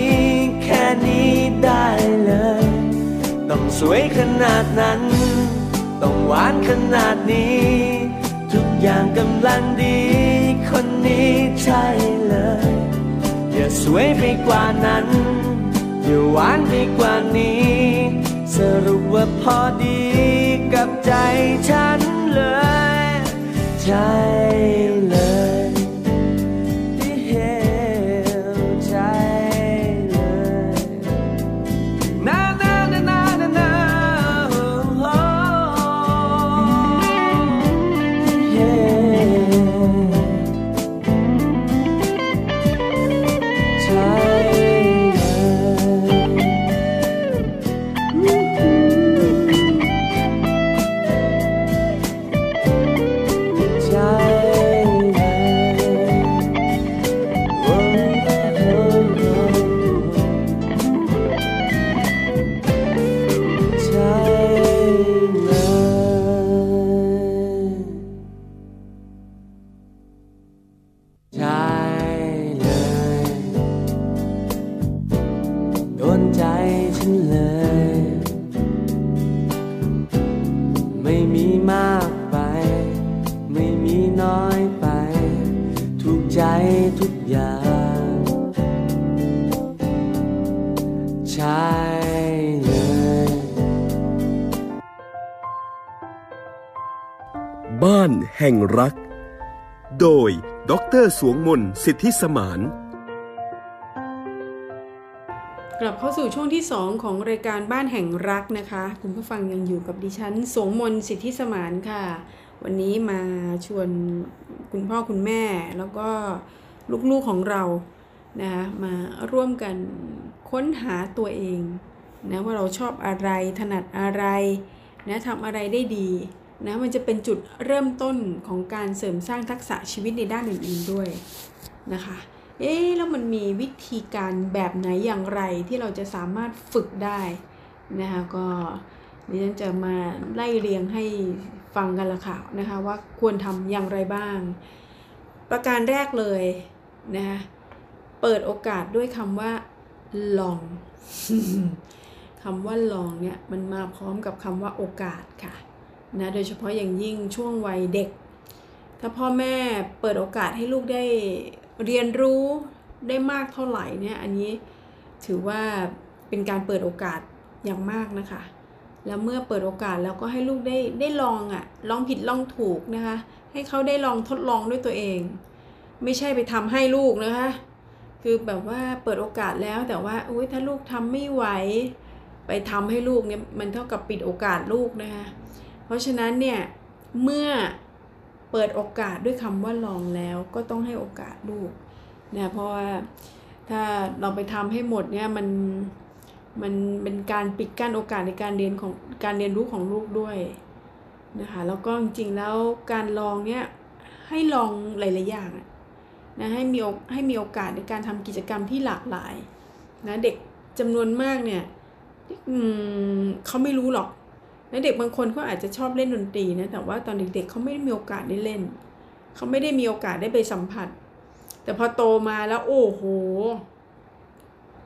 แค่นี้ได้เลย ต้องสวยขนาดนั้น ต้องหวานขนาดนี้ ทุกอย่างกำลังดี คนนี้ใช่เลย อย่าสวยไปกว่านั้น อย่าหวานไปกว่านี้ สรุปว่าพอดีกับใจฉันเลย ใช่ รสวงมนสิทธิสมาน กลับเข้าสู่ช่วงที่ 2 ของรายการบ้านแห่งรักนะคะ คุณผู้ฟังยังอยู่กับดิฉันสงมนสิทธิสมานค่ะ วันนี้มาชวนคุณพ่อคุณแม่แล้วก็ลูกๆของเรานะคะมาร่วมกันค้นหาตัวเองนะว่าเราชอบอะไรถนัดอะไรนะทำอะไรได้ดี นะมันจะเป็นจุดเริ่มต้นของการเสริมสร้างทักษะชีวิตในด้านอื่นๆด้วยนะคะ เอ๊แล้วมันมีวิธีการแบบไหนอย่างไรที่เราจะสามารถฝึกได้นะคะก็ดิฉันจะมาไล่เรียงให้ฟังกันละค่ะนะคะว่าควรทำอย่างไรบ้าง ประการแรกเลยนะคะเปิดโอกาสด้วยคำว่าลองคำว่าลองเนี่ยมันมาพร้อมกับคำว่าโอกาสค่ะ นะโดยเฉพาะอย่างยิ่งช่วงวัยเด็ก ถ้าพ่อแม่เปิดโอกาสให้ลูกได้เรียนรู้ได้มากเท่าไหร่เนี่ยอันนี้ถือว่าเป็นการเปิดโอกาสอย่างมากนะคะ แล้วเมื่อเปิดโอกาสแล้วก็ให้ลูกได้ได้ลองอะ่ะลองผิดลองถูกนะคะ ให้เขาได้ลองทดลองด้วยตัวเอง ไม่ใช่ไปทำให้ลูกนะคะ คือแบบว่าเปิดโอกาสแล้วแต่ว่าอุ้ยถ้าลูกทำไม่ไหว ไปทำให้ลูกเนี่ยมันเท่ากับปิดโอกาสลูกนะคะ เพราะฉะนั้นเนี่ยเมื่อเปิดโอกาสด้วยคำว่าลองแล้วก็ต้องให้โอกาสลูกนะเพราะว่าถ้าเราไปทำให้หมดเนี่ยมันมันเป็นการปิดกั้นโอกาสในการเรียนของการเรียนรู้ของลูกด้วยนะคะแล้วก็จริงๆแล้วการลองเนี่ยให้ลองหลายๆอย่างนะให้มีให้มีโอกาสในการทำกิจกรรมที่หลากหลายนะเด็กจำนวนมากเนี่ยเขาไม่รู้หรอก แล้วเด็กบางคนเขาอาจจะชอบเล่นดนตรีนะแต่ว่าตอนเด็กๆเขาไม่ได้มีโอกาสได้เล่น เขาไม่ได้มีโอกาสได้ไปสัมผัส แต่พอโตมาแล้วโอ้โห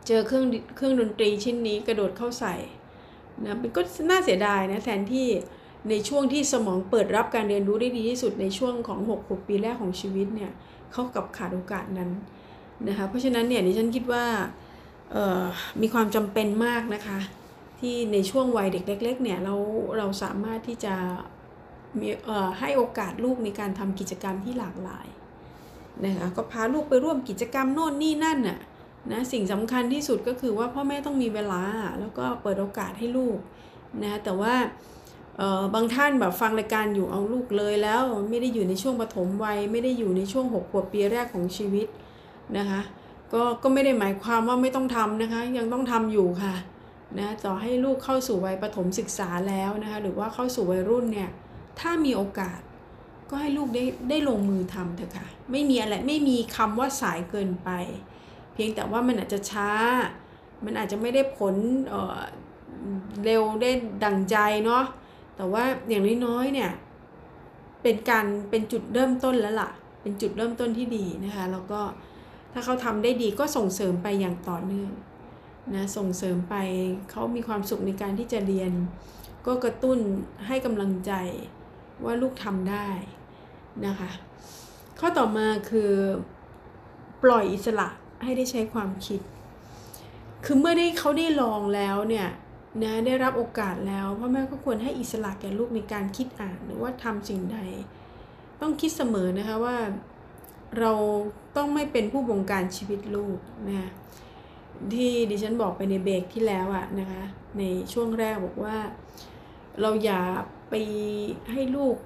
เจอเครื่องเครื่องดนตรีชิ้นนี้กระโดดเข้าใส่นะมันก็น่าเสียดายนะแทนที่ในช่วงที่สมองเปิดรับการเรียนรู้ได้ดีที่สุดในช่วงของ6 6ปีแรกของชีวิตเนี่ยเขากับขาดโอกาสนั้นนะคะเพราะฉะนั้นเนี่ยดิฉันคิดว่ามีความจำเป็นมากนะคะ ที่ในช่วงวัยเด็กเล็กๆเนี่ยเราเราสามารถที่จะมีให้โอกาสลูกในการทำกิจกรรมที่หลากหลายนะคะก็พาลูกไปร่วมกิจกรรมโน่นนี่นั่นน่ะนะสิ่งสำคัญที่สุดก็คือว่าพ่อแม่ต้องมีเวลาแล้วก็เปิดโอกาสให้ลูกนะแต่ว่าบางท่านแบบฟังรายการอยู่เอาลูกเลยแล้วไม่ได้อยู่ในช่วงปฐมวัย ไม่ได้อยู่ในช่วง6ขวบปีแรกของชีวิตนะคะก็ก็ไม่ได้หมายความว่าไม่ต้องทำนะคะยังต้องทำอยู่ค่ะ นะต่อให้ลูกเข้าสู่วัยประถมศึกษาแล้วนะคะหรือว่าเข้าสู่วัยรุ่นเนี่ยถ้ามีโอกาสก็ให้ลูกได้ได้ลงมือทำเถอะค่ะไม่มีอะไรไม่มีคำว่าสายเกินไป เพียงแต่ว่ามันอาจจะช้า มันอาจจะไม่ได้ผลเเร็วได้ดังใจเนาะแต่ว่าอย่างน้อยๆเนี่ยเป็นการเป็นจุดเริ่มต้นแล้วล่ะ เป็นจุดเริ่มต้นที่ดีนะคะ แล้วก็ถ้าเขาทำได้ดีก็ส่งเสริมไปอย่างต่อเนื่อง นะส่งเสริมไปเขามีความสุขในการที่จะเรียน ก็กระตุ้นให้กำลังใจว่าลูกทำได้นะคะ ข้อต่อมาคือปล่อยอิสระให้ได้ใช้ความคิด คือเมื่อได้เขาได้ลองแล้วเนี่ยนะได้รับโอกาสแล้วพ่อแม่ก็ควรให้อิสระแก่ลูกในการคิดอ่านหรือว่าทำสิ่งใด ต้องคิดเสมอนะคะว่าเราต้องไม่เป็นผู้บงการชีวิตลูกนะ ที่ดิฉันบอกไปในเบรกที่แล้วอะนะคะ ในช่วงแรกบอกว่า เราอย่าไปให้ลูก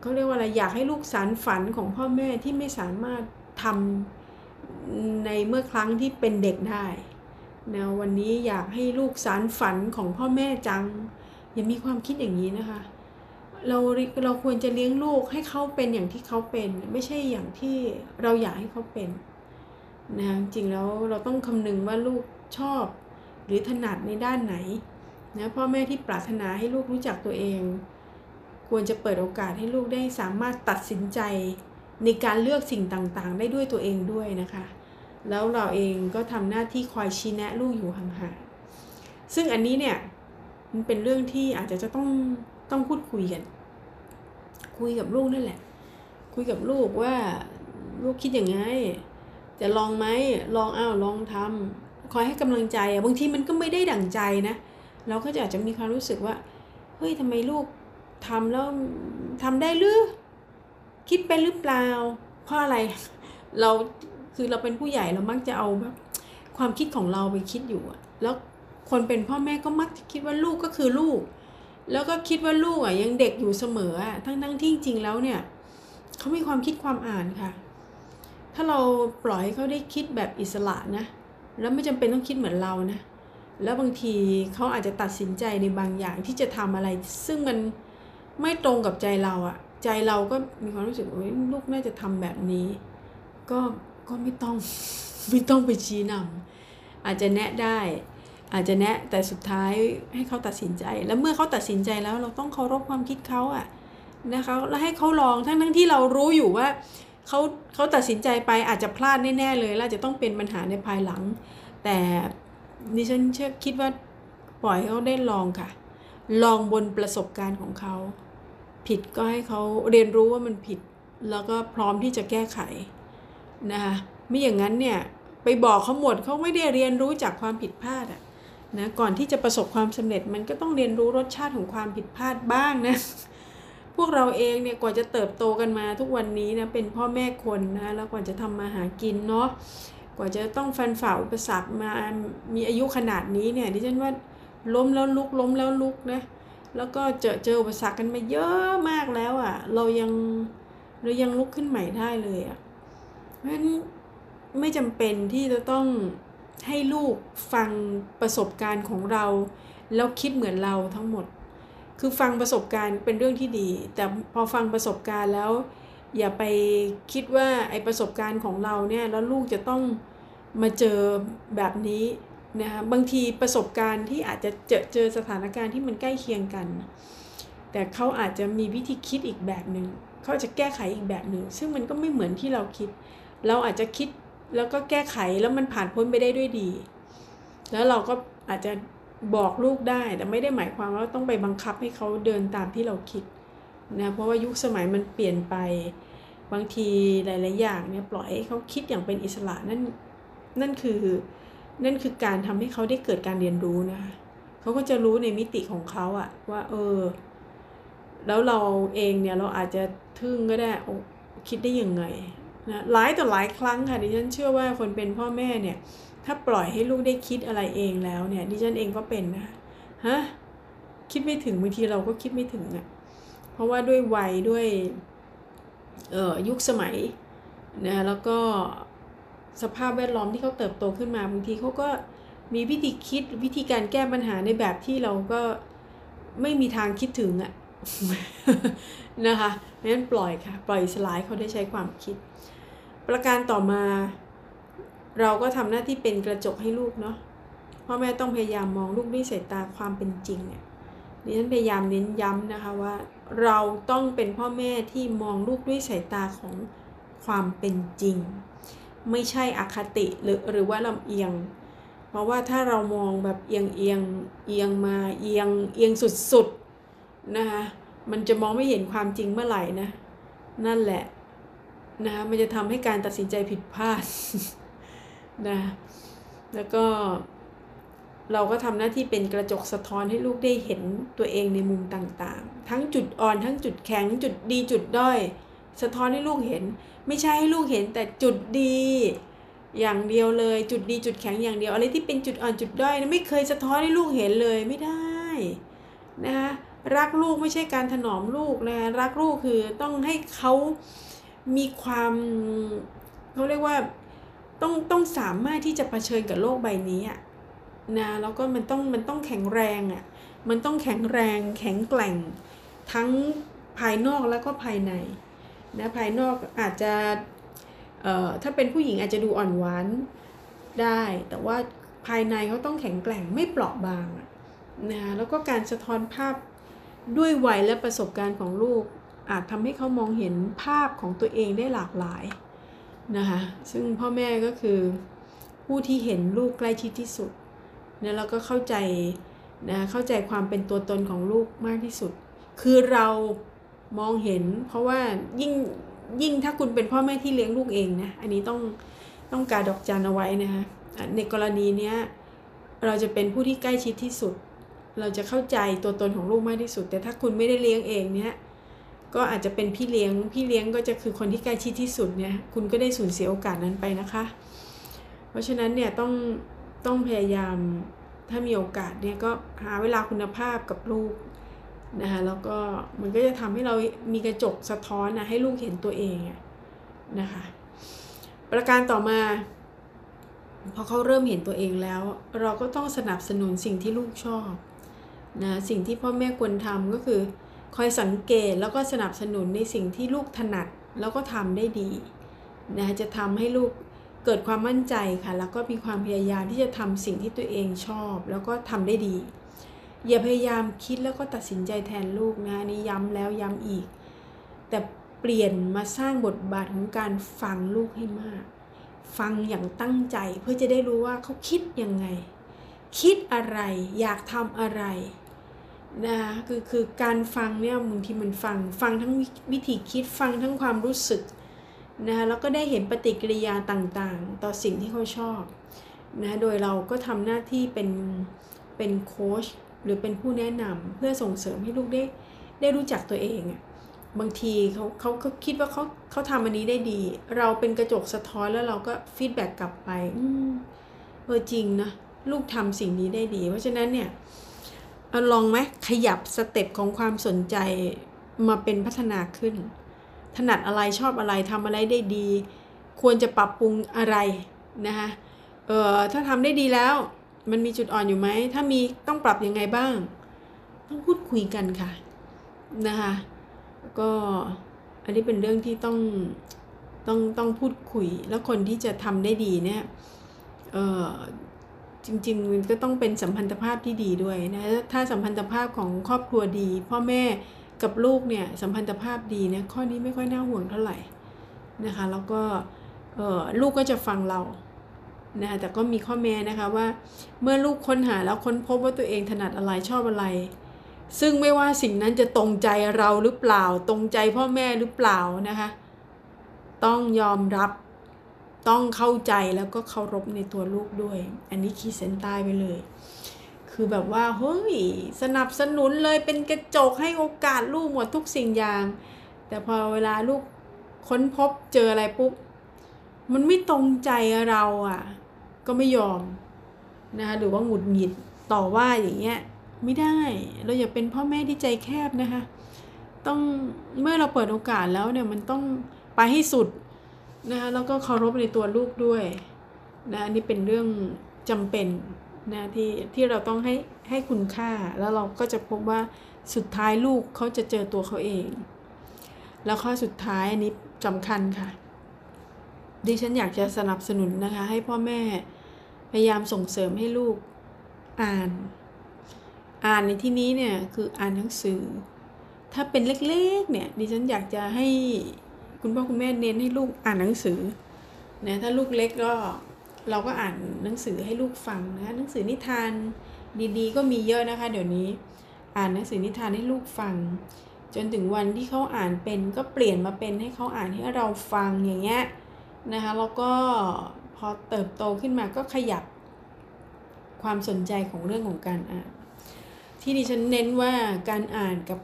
เขาเรียกว่าอะไรอยากให้ลูกสารฝันของพ่อแม่ที่ไม่สามารถทำในเมื่อครั้งที่เป็นเด็กได้นะวันนี้อยากให้ลูกสารฝันของพ่อแม่จัง อย่ามีความคิดอย่างนี้นะคะ เราเราควรจะเลี้ยงลูกให้เขาเป็นอย่างที่เขาเป็น ไม่ใช่อย่างที่เราอยากให้เขาเป็น นะจริงแล้วเราต้องคำนึงว่าลูกชอบ หรือถนัดในด้านไหนนะพ่อแม่ที่ปรารถนาให้ลูกรู้จักตัวเอง ควรจะเปิดโอกาสให้ลูกได้สามารถตัดสินใจในการเลือกสิ่งต่างๆ ได้ด้วยตัวเองด้วยนะคะ แล้วเราเองก็ทำหน้าที่คอยชี้แนะลูกอยู่ห่างๆซึ่งอันนี้เนี่ยมันเป็นเรื่องที่อาจจะจะต้องต้องพูดคุยกัน คุยกับลูกนั่นแหละ คุยกับลูกว่าลูกคิดอย่างไง จะลองไหมลองอ้าวลองทำคอยให้กำลังใจอะบางทีมันก็ไม่ได้ดั่งใจนะ เราก็จะอาจจะมีความรู้สึกว่าเฮ้ยทำไมลูกทำแล้วทำได้หรือ คิดไปหรือเปล่าเพราะอะไรเราคือเราเป็นผู้ใหญ่เรามักจะเอาแบบความคิดของเราไปคิดอยู่อะแล้วคนเป็นพ่อแม่ก็มักจะคิดว่าลูกก็คือลูก แล้วก็คิดว่าลูกอะยังเด็กอยู่เสมออะทั้งทั้งที่จริงแล้วเนี่ยเขามีความคิดความอ่านค่ะ ถ้าเราปล่อยให้เขาได้คิดแบบอิสระนะ แล้วไม่จำเป็นต้องคิดเหมือนเรานะ แล้วบางทีเขาอาจจะตัดสินใจในบางอย่างที่จะทำอะไร ซึ่งมันไม่ตรงกับใจเราอะใจเราก็มีความรู้สึกว่าลูกน่าจะทำแบบนี้ ก็ก็ไม่ต้องไม่ต้องไปชี้นำอาจจะแนะได้อาจจะแนะแต่สุดท้ายให้เขาตัดสินใจ แล้วเมื่อเขาตัดสินใจแล้วเราต้องเคารพความคิดเขาอะนะคะแล้วให้เขาลองทั้งทั้งที่เรารู้อยู่ว่า เขาเขาตัดสินใจไปอาจจะพลาดแน่ๆเลยแล้วจะต้องเป็นปัญหาในภายหลัง แต่ดิฉันเชื่อคิดว่าปล่อยเขาได้ลองค่ะ ลองบนประสบการณ์ของเขาผิดก็ให้เขาเรียนรู้ว่ามันผิด แล้วก็พร้อมที่จะแก้ไขนะคะไม่อย่างนั้นเนี่ยไปบอกเขาหมดเขาไม่ได้เรียนรู้จากความผิดพลาดอะนะก่อนที่จะประสบความสำเร็จมันก็ต้องเรียนรู้รสชาติของความผิดพลาดบ้างนะ พวกเราเองเนี่ยกว่าจะเติบโตกันมาทุกวันนี้นะเป็นพ่อแม่คนนะแล้วกว่าจะทำมาหากินเนาะกว่าจะต้องฟันฝ่าอุปสรรคมามีอายุขนาดนี้เนี่ยดิฉันว่าล้มแล้วลุกล้มแล้วลุกนะแล้วก็เจอเจออุปสรรคกันมาเยอะมากแล้วอะ่ะ เรายังเรายังลุกขึ้นใหม่ได้เลยอะ่ะเพราะฉะนั้นไม่จำเป็นที่จะต้องให้ลูกฟังประสบการณ์ของเรา แล้วคิดเหมือนเราทั้งหมด คือฟังประสบการณ์เป็นเรื่องที่ดี แต่พอฟังประสบการณ์แล้ว อย่าไปคิดว่าไอประสบการณ์ของเราเนี่ยแล้วลูกจะต้องมาเจอแบบนี้นะคะบางทีประสบการณ์ที่อาจจะเจอเจอสถานการณ์ที่มันใกล้เคียงกัน แต่เขาอาจจะมีวิธีคิดอีกแบบหนึง่งเขาจะแก้ไขอีกแบบหนึ่งซึ่งมันก็ไม่เหมือนที่เราคิด เราอาจจะคิดแล้วก็แก้ไขแล้วมันผ่านพ้นไปได้ด้วยดี แล้วเราก็อาจจะ บอกลูกได้แต่ไม่ได้หมายความว่าต้องไปบังคับให้เขาเดินตามที่เราคิดนะเพราะว่ายุคสมัยมันเปลี่ยนไปบางทีหลายๆอย่างเนี่ยปล่อยให้เขาคิดอย่างเป็นอิสระนั่นนั่นคือนั่นคือการทำให้เขาได้เกิดการเรียนรู้นะคะเขาก็จะรู้ในมิติของเขาอะว่า เออ แล้วเราเองเนี่ยเราอาจจะทึ่งก็ได้คิดได้ยังไงนะหลายต่อหลายครั้งค่ะดิฉันเชื่อว่าคนเป็นพ่อแม่เนี่ย ถ้าปล่อยให้ลูกได้คิดอะไรเองแล้วเนี่ยดิฉันเองก็เป็นนะฮะคิดไม่ถึงบางทีเราก็คิดไม่ถึงอะ่ะเพราะว่าด้วยวัยด้วยเอ่อยุคสมัยนะแล้วก็สภาพแวดล้อมที่เขาเติบโตขึ้นมาบางทีเขาก็มีวิธีคิดวิธีการแก้ปัญหาในแบบที่เราก็ไม่มีทางคิดถึงอะนะคะงั้นปล่อยค่ะ ปล่อยสลายเขาได้ใช้ความคิด ประการต่อมา เราก็ทำหน้าที่เป็นกระจกให้ลูกเนาะพ่อแม่ต้องพยายามมองลูกด้วยสายตาความเป็นจริงเนี่ยดิฉันพยายามเน้นย้ำนะคะว่า เราต้องเป็นพ่อแม่ที่มองลูกด้วยสายตาของความเป็นจริง ไม่ใช่อคติหรือหรือว่าลำเอียง เพราะว่าถ้าเรามองแบบเอียงเอียงเอียงมาเอียงเอียงสุดๆนะคะมันจะมองไม่เห็นความจริงเมื่อไหร่นะ นั่นแหละนะคะมันจะทำให้การตัดสินใจผิดพลาด นะแล้วก็เราก็ทำหน้าที่เป็นกระจกสะท้อนให้ลูกได้เห็นตัวเองในมุมต่างๆ ทั้งจุดอ่อนทั้งจุดแข็งจุดดีจุดด้อย สะท้อนให้ลูกเห็น ไม่ใช่ให้ลูกเห็นแต่จุดดีอย่างเดียวเลย จุดดีจุดแข็งอย่างเดียวอะไรที่เป็นจุดอ่อนจุดด้อยไม่เคยสะท้อนให้ลูกเห็นเลยไม่ได้นะคะรักลูกไม่ใช่การถนอมลูกนะรักลูกคือต้องให้เขามีความเขาเรียกว่า ต้องต้องสามารถที่จะะเผชิญกับโลกใบนี้อะนะแล้วก็มันต้องมันต้องแข็งแรงอะ่ะมันต้องแข็งแรงแข็งแกร่งทั้งภายนอกแล้วก็ภายในนะภายนอกอาจจะเอ่อถ้าเป็นผู้หญิงอาจจะดูอ่อนหวานได้ แต่ว่าภายในเขาต้องแข็งแกร่งไม่เปราะบางนะแล้วก็การสะท้อนภาพด้วยวัยและประสบการณ์ของลูกอาจทำให้เขามองเห็นภาพของตัวเองได้หลากหลาย นะคะซึ่งพ่อแม่ก็คือผู้ที่เห็นลูกใกล้ชิดที่สุดนะแล้วก็เข้าใจนะเข้าใจความเป็นตัวตนของลูกมากที่สุด คือเรามองเห็น เพราะว่ายิ่งยิ่งถ้าคุณเป็นพ่อแม่ที่เลี้ยงลูกเองนะอันนี้ต้องต้องการดอกจันเอาไว้นะคะในกรณีเนี้ยเราจะเป็นผู้ที่ใกล้ชิดที่สุด เราจะเข้าใจตัวตนของลูกมากที่สุด แต่ถ้าคุณไม่ได้เลี้ยงเองเนี้ย ก็อาจจะเป็นพี่เลี้ยง พี่เลี้ยงก็จะคือคนที่ใกล้ชิดที่สุดเนี่ยคุณก็ได้สูญเสียโอกาสนั้นไปนะคะ เพราะฉะนั้นเนี่ยต้องต้องพยายามถ้ามีโอกาสเนี่ยก็หาเวลาคุณภาพกับลูกนะคะแล้วก็มันก็จะทำให้เรามีกระจกสะท้อนนะให้ลูกเห็นตัวเองนะคะประการต่อมาพอเขาเริ่มเห็นตัวเองแล้ว เราก็ต้องสนับสนุนสิ่งที่ลูกชอบนะสิ่งที่พ่อแม่ควรทำก็คือ คอยสังเกตแล้วก็สนับสนุนในสิ่งที่ลูกถนัดแล้วก็ทำได้ดีนะจะทำให้ลูกเกิดความมั่นใจค่ะ แล้วก็มีความพยายามที่จะทำสิ่งที่ตัวเองชอบ แล้วก็ทำได้ดี อย่าพยายามคิดแล้วก็ตัดสินใจแทนลูกนะนี่ย้ำแล้วย้ำอีก แต่เปลี่ยนมาสร้างบทบาทของการฟังลูกให้มาก ฟังอย่างตั้งใจเพื่อจะได้รู้ว่าเขาคิดยังไง คิดอะไรอยากทำอะไร นะคือคือการฟังเนี่ยบางทีมันฟังฟังทั้งวิธีคิดฟังทั้งความรู้สึกนะคะแล้วก็ได้เห็นปฏิกิริยาต่างๆ ต่อสิ่งที่เขาชอบนะโดยเราก็ทำหน้าที่เป็นเป็นโค้ชหรือเป็นผู้แนะนำเพื่อส่งเสริมให้ลูกได้ได้รู้จักตัวเองบางทีเขาเขาก็คิดว่าเขาเขาทำอันนี้ได้ดี เราเป็นกระจกสะท้อนแล้วเราก็ feedback กลับไปอืมเออจริงนะลูกทำสิ่งนี้ได้ดี เพราะฉะนั้นเนี่ย เอาลองไหมขยับ step ของความสนใจมาเป็นพัฒนาขึ้น ถนัดอะไรชอบอะไรทำอะไรได้ดี ควรจะปรับปรุงอะไรนะคะเอ่อถ้าทำได้ดีแล้ว มันมีจุดอ่อนอยู่ไหม ถ้ามีต้องปรับยังไงบ้าง ต้องพูดคุยกันค่ะนะคะก็อันนี้เป็นเรื่องที่ต้องต้องต้องพูดคุย แล้วคนที่จะทำได้ดีเนี่ยเออ จริงๆมันก็ต้องเป็นสัมพันธภาพที่ดีด้วยนะถ้าสัมพันธภาพของครอบครัวดี พ่อแม่กับลูกเนี่ยสัมพันธภาพดีนี่ยข้อนี้ไม่ค่อยน่าห่วงเท่าไหร่นะคะแล้วก็ลูกก็จะฟังเรานะคะแต่ก็มีข้อแม้นะคะว่า เมื่อลูกค้นหาแล้วค้นพบว่าตัวเองถนัดอะไรชอบอะไร ซึ่งไม่ว่าสิ่งนั้นจะตรงใจเราหรือเปล่า ตรงใจพ่อแม่หรือเปล่านะคะ ต้องยอมรับ ต้องเข้าใจแล้วก็เคารพในตัวลูกด้วย อันนี้ขีดเส้นใต้ไปเลย คือแบบว่าเฮ้ยสนับสนุนเลยเป็นกระจกให้โอกาสลูกหมดทุกสิ่งอย่าง แต่พอเวลาลูกค้นพบเจออะไรปุ๊บ มันไม่ตรงใจเราอะ ก็ไม่ยอมนะคะหรือว่าหงุดหงิดต่อว่าอย่างเงี้ยไม่ได้เราอย่าเป็นพ่อแม่ที่ใจแคบนะคะ ต้องเมื่อเราเปิดโอกาสแล้วเนี่ยมันต้องไปให้สุด นะคะแล้วก็เคารพในตัวลูกด้วยนะอันนี้เป็นเรื่องจำเป็นนะที่ที่เราต้องให้ให้คุณค่าแล้วเราก็จะพบว่าสุดท้ายลูกเขาจะเจอตัวเขาเอง แล้วข้อสุดท้ายอันนี้สำคัญค่ะ ดิฉันอยากจะสนับสนุนนะคะ ให้พ่อแม่พยายามส่งเสริมให้ลูกอ่าน อ่านในที่นี้เนี่ยคืออ่านหนังสือ ถ้าเป็นเล็กๆเนี่ยดิฉันอยากจะให้ คุณพ่อคุณแม่เน้นให้ลูกอ่านหนังสือนะถ้าลูกเล็กก็เราก็อ่านหนังสือให้ลูกฟังนะหนังสือนิทานดีๆ ก็มีเยอะนะคะ เดี๋ยวนี้อ่านหนังสือนิทานให้ลูกฟัง จนถึงวันที่เขาอ่านเป็นก็เปลี่ยนมาเป็นให้เขาอ่านให้เราฟังอย่างเงี้ยนะคะแล้วก็พอเติบโตขึ้นมาก็ขยับความสนใจของเรื่องของการอ่าน ที่ดิฉันเน้นว่าการอ่านกับ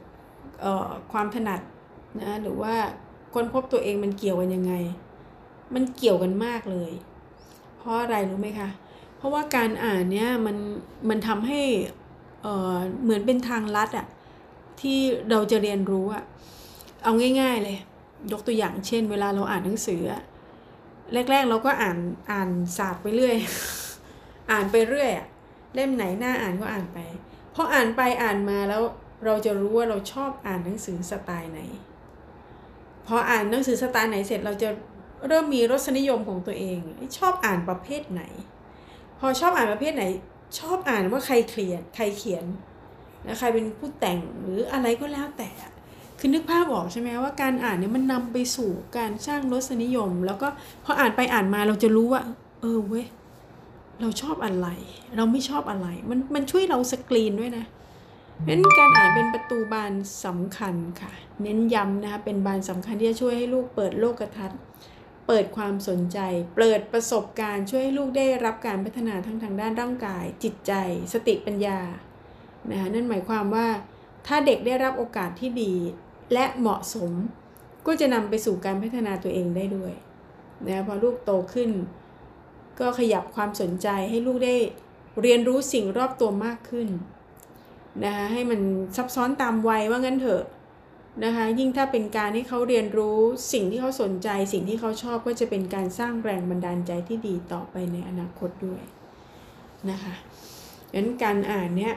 ความถนัดนะหรือว่า ค้นพบตัวเองมันเกี่ยวกันยังไง มันเกี่ยวกันมากเลย เพราะอะไรรู้ไหมคะ เพราะว่าการอ่านเนี่ยมันมันทำให้เเหมือนเป็นทางลัดอะที่เราจะเรียนรู้อะเอาง่าย ๆเลย ยกตัวอย่างเช่น เวลาเราอ่านหนังสืออะแรก ๆ เราก็อ่านอ่านศาสตร์ไปเรื่อย อ่านไปเรื่อยอะเล่มไหนหน้าอ่านก็อ่านไปพออ่านไปอ่านมาแล้วเราจะรู้ว่าเราชอบอ่านหนังสือสไตล์ไหน ออ่านหนังสือสไตล์ไหนเสร็จเราจะเริ่มมีรสนิยมของตัวเอง ชอบอ่านประเภทไหน พอชอบอ่านประเภทไหน ชอบอ่านว่าใครเขียนใครเขียนนะใครเป็นผู้แต่งหรืออะไรก็แล้วแต่คือนึกภาพออกใช่ไหมว่าการอ่านเนี่ยมันนำไปสู่การสร้างรสนิยม แล้วก็พออ่านไปอ่านมาเราจะรู้ว่า เออเว้ยเราชอบอะไร เราไม่ชอบอะไร มันมันช่วยเราสกรีนด้วยนะ เพราะนั้นการอ่านเป็นประตูบานสำคัญค่ะ เน้นย้ำนะคะเป็นบานสำคัญที่จะช่วยให้ลูกเปิดโลกทัศน์ เปิดความสนใจ เปิดประสบการณ์ช่วยให้ลูกได้รับการพัฒนาทั้งทางด้านร่างกาย จิตใจ สติปัญญานะคะนั่นหมายความว่าถ้าเด็กได้รับโอกาสที่ดี และเหมาะสม ก็จะนำไปสู่การพัฒนาตัวเองได้ด้วยนะพอลูกโตขึ้น ก็ขยับความสนใจให้ลูกได้เรียนรู้สิ่งรอบตัวมากขึ้น นะคะให้มันซับซ้อนตามวัยว่างั้นเถอะนะคะยิ่งถ้าเป็นการให้เขาเรียนรู้สิ่งที่เขาสนใจ สิ่งที่เขาชอบก็จะเป็นการสร้างแรงบันดาลใจที่ดีต่อไปในอนาคตด้วยนะคะดังนั้นการอ่านเนี้ย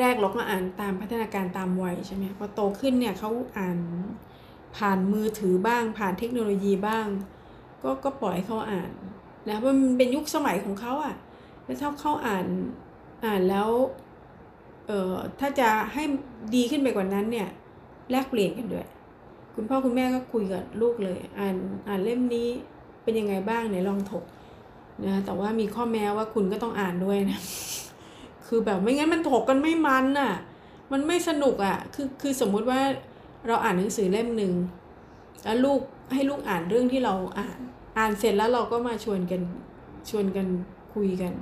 แรกๆเราก็อ่านตามพัฒนาการตามวัยใช่ไหมพอโตขึ้นเนี่ยเขาอ่านผ่านมือถือบ้าง ผ่านเทคโนโลยีบ้าง ก็ก็ปล่อยเขาอ่านนะเพราะมันเป็นยุคสมัยของเขาอะ่ะแล้วถ้าเขาอ่านอ่านแล้ว เอ่อถ้าจะให้ดีขึ้นไปกว่านั้นเนี่ยแลกเปลี่ยนกันด้วย คุณพ่อคุณแม่ก็คุยกับลูกเลย อ่านอ่านเล่มนี้เป็นยังไงบ้างไหนลองถกนะแต่ว่ามีข้อแม้ว่าคุณก็ต้องอ่านด้วยนะ คือแบบไม่งั้นมันถกกันไม่มันอะ มันไม่สนุกอะ คือคือสมมุติว่าเราอ่านหนังสือเล่มหนึ่งแล้วลูกให้ลูกอ่านเรื่องที่เราอ่านอ่านเสร็จแล้วเราก็มาชวนกันชวนกันคุยกัน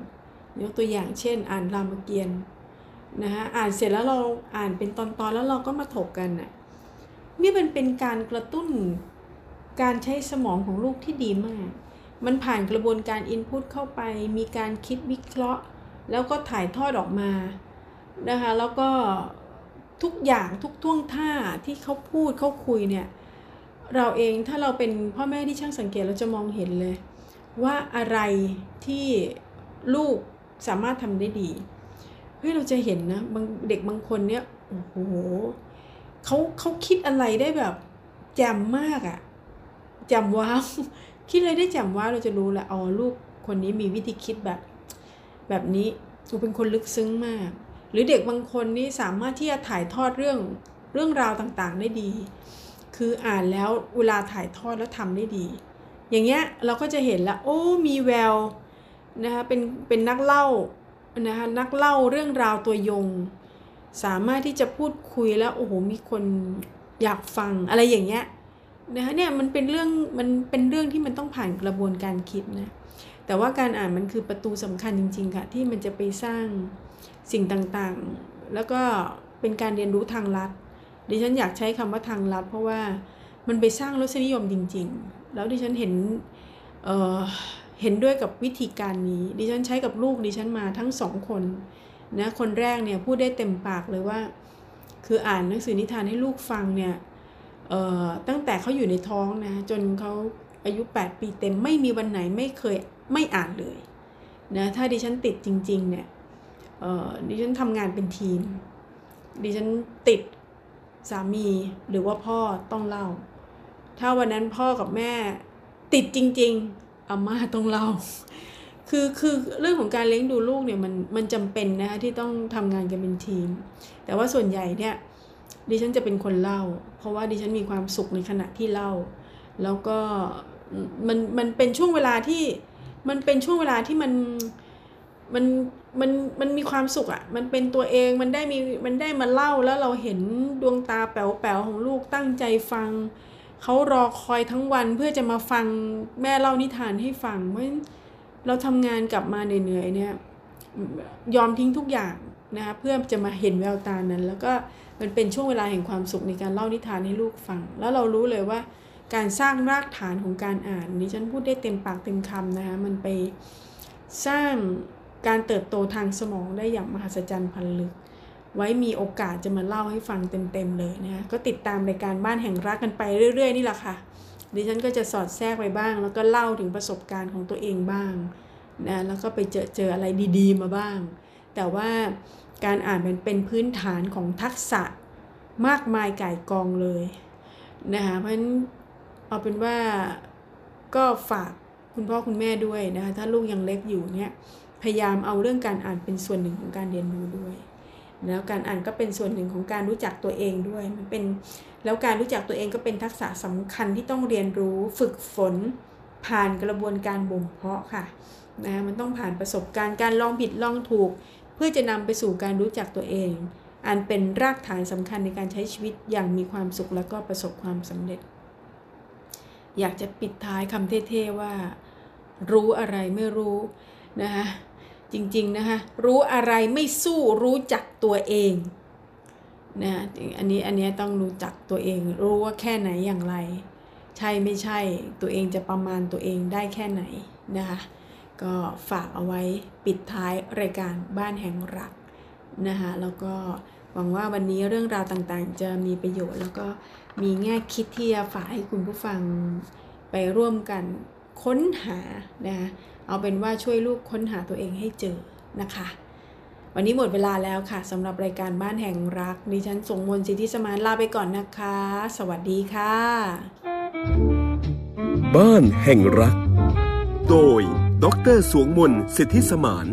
ยกตัวอย่างเช่น อ่านรามเกียรติ์ นะคะอ่านเสร็จแล้วเราอ่านเป็นตอนๆแล้วเราก็มาถกกันน่ะนี่มันเป็นการกระตุ้นการใช้สมองของลูกที่ดีมาก มันผ่านกระบวนการอินพุตเข้าไป มีการคิดวิเคราะห์ แล้วก็ถ่ายทอดออกมานะคะแล้วก็ทุกอย่างทุกท่วงท่าที่เขาพูดเขาคุยเนี่ยเราเองถ้าเราเป็นพ่อแม่ที่ช่างสังเกตเราจะมองเห็นเลย ว่าอะไรที่ลูกสามารถทำได้ดี เฮ้ยเราจะเห็นนะบางเด็กบางคนเนี่ยโอ้โหเขาเขาคิดอะไรได้แบบแจ่มมากอะแจ่มว้าวคิดอะไรได้แจ่มว้าวเราจะรู้แหละอ๋อลูกคนนี้มีวิธีคิดแบบ แบบนี้กูเป็นคนลึกซึ้งมาก หรือเด็กบางคนนี่สามารถที่จะถ่ายทอดเรื่องเรื่องราวต่างๆได้ดี คืออ่านแล้วเวลาถ่ายทอดแล้วทำได้ดี อย่างเงี้ยเราก็จะเห็นแล้วโอ้มีแววนะคะเป็นเป็นนักเล่า นะคะนักเล่าเรื่องราวตัวยง สามารถที่จะพูดคุยแล้วโอ้โหมีคนอยากฟังอะไรอย่างเงี้ยนะคะเนี่ยมันเป็นเรื่องมันเป็นเรื่องที่มันต้องผ่านกระบวนการคิดนะแต่ว่าการอ่านมันคือประตูสำคัญจริง ๆ ค่ะ ที่มันจะไปสร้างสิ่งต่างๆ แล้วก็เป็นการเรียนรู้ทางลัดดิฉันอยากใช้คำว่าทางลัด เพราะว่ามันไปสร้างรสนิยมจริง ๆ แล้วดิฉันเห็นเเห็นด้วยกับวิธีการนี้ดิฉันใช้กับลูกดิฉันมาทั้งสองคนนะคนแรกเนี่ยพูดได้เต็มปากเลยว่า คืออ่านหนังสือนิทานให้ลูกฟังเนี่ยตั้งแต่เขาอยู่ในท้องนะจนเขาอายุ 8 ปีเต็มไม่มีวันไหนไม่เคยไม่อ่านเลยนะถ้าดิฉันติดจริงๆเนี่ยดิฉันทำงานเป็นทีม ดิฉันติดสามีหรือว่าพ่อต้องเล่า ถ้าวันนั้นพ่อกับแม่ติดจริง ๆ อาม่าต้องเล่าคือคือเรื่องของการเลี้ยงดูลูกเนี่ยมันมันจำเป็นนะคะที่ต้องทำงานกันเป็นทีม แต่ว่าส่วนใหญ่เนี่ยดิฉันจะเป็นคนเล่า เพราะว่าดิฉันมีความสุขในขณะที่เล่า แล้วก็มันมันเป็นช่วงเวลาที่มันเป็นช่วงเวลาที่มันมันมันมันมีความสุขอะ่ะ มันเป็นตัวเองมันได้มีมันได้มาเล่าแล้วเราเห็นดวงตาแป๋วๆของลูกตั้งใจฟัง เขารอคอยทั้งวันเพื่อจะมาฟังแม่เล่านิทานให้ฟังเพราะเราทำงานกลับมาเหนื่อยๆเนี่ยยอมทิ้งทุกอย่างนะคะเพื่อจะมาเห็นแววตานั้น แล้วก็มันเป็นช่วงเวลาแห่งความสุขในการเล่านิทานให้ลูกฟัง แล้วเรารู้เลยว่าการสร้างรากฐานของการอ่านนี่ฉันพูดได้เต็มปากเต็มคำนะคะมันไปสร้างการเติบโตทางสมองได้อย่างมหัศจรรย์พันลึก ไว้มีโอกาสจะมาเล่าให้ฟังเต็มๆเลยนะคะก็ติดตามรายการบ้านแห่งรักกันไปเรื่อย ๆ นี่แหละค่ะดิฉันก็จะสอดแทรกไปบ้าง แล้วก็เล่าถึงประสบการณ์ของตัวเองบ้างนะแล้วก็ไปเจอเจออะไรดีๆมาบ้าง แต่ว่าการอ่านมันเป็นพื้นฐานของทักษะมากมายก่ายกองเลยนะคะเพราะฉะนั้นเอาเป็นว่าก็ฝากคุณพ่อคุณแม่ด้วยนะคะถ้าลูกยังเล็กอยู่เนี่ยพยายามเอาเรื่องการอ่านเป็นส่วนหนึ่งของการเรียนรู้ด้วย แล้วการอ่านก็เป็นส่วนหนึ่งของการรู้จักตัวเองด้วยมันเป็นแล้วการรู้จักตัวเองก็เป็นทักษะสำคัญที่ต้องเรียนรู้ฝึกฝนผ่านกระบวนการบ่มเพาะค่ะนะมันต้องผ่านประสบการณ์การลองผิดลองถูก เพื่อจะนำไปสู่การรู้จักตัวเอง อันเป็นรากฐานสำคัญในการใช้ชีวิตอย่างมีความสุขและก็ประสบความสำเร็จ อยากจะปิดท้ายคำเท่ๆว่า รู้อะไรไม่รู้นะคะ จริงๆนะคะรู้อะไรไม่สู้รู้จักตัวเองนะอันนี้อันนี้ต้องรู้จักตัวเอง รู้ว่าแค่ไหนอย่างไร ใช่ไม่ใช่ตัวเองจะประมาณตัวเองได้แค่ไหนนะคะก็ฝากเอาไว้ปิดท้ายรายการบ้านแห่งรักนะคะแล้วก็หวังว่าวันนี้เรื่องราวต่างๆ จะมีประโยชน์ แล้วก็มีแง่คิดที่จะฝากให้คุณผู้ฟังไปร่วมกันค้นหานะคะ เอาเป็นว่าช่วยลูกค้นหาตัวเองให้เจอนะคะ วันนี้หมดเวลาแล้วค่ะสำหรับรายการบ้านแห่งรัก ดิฉันสงมนสิทธิสมานลาไปก่อนนะคะ สวัสดีค่ะ บ้านแห่งรัก โดยดรสวงมนสิทธิสมาน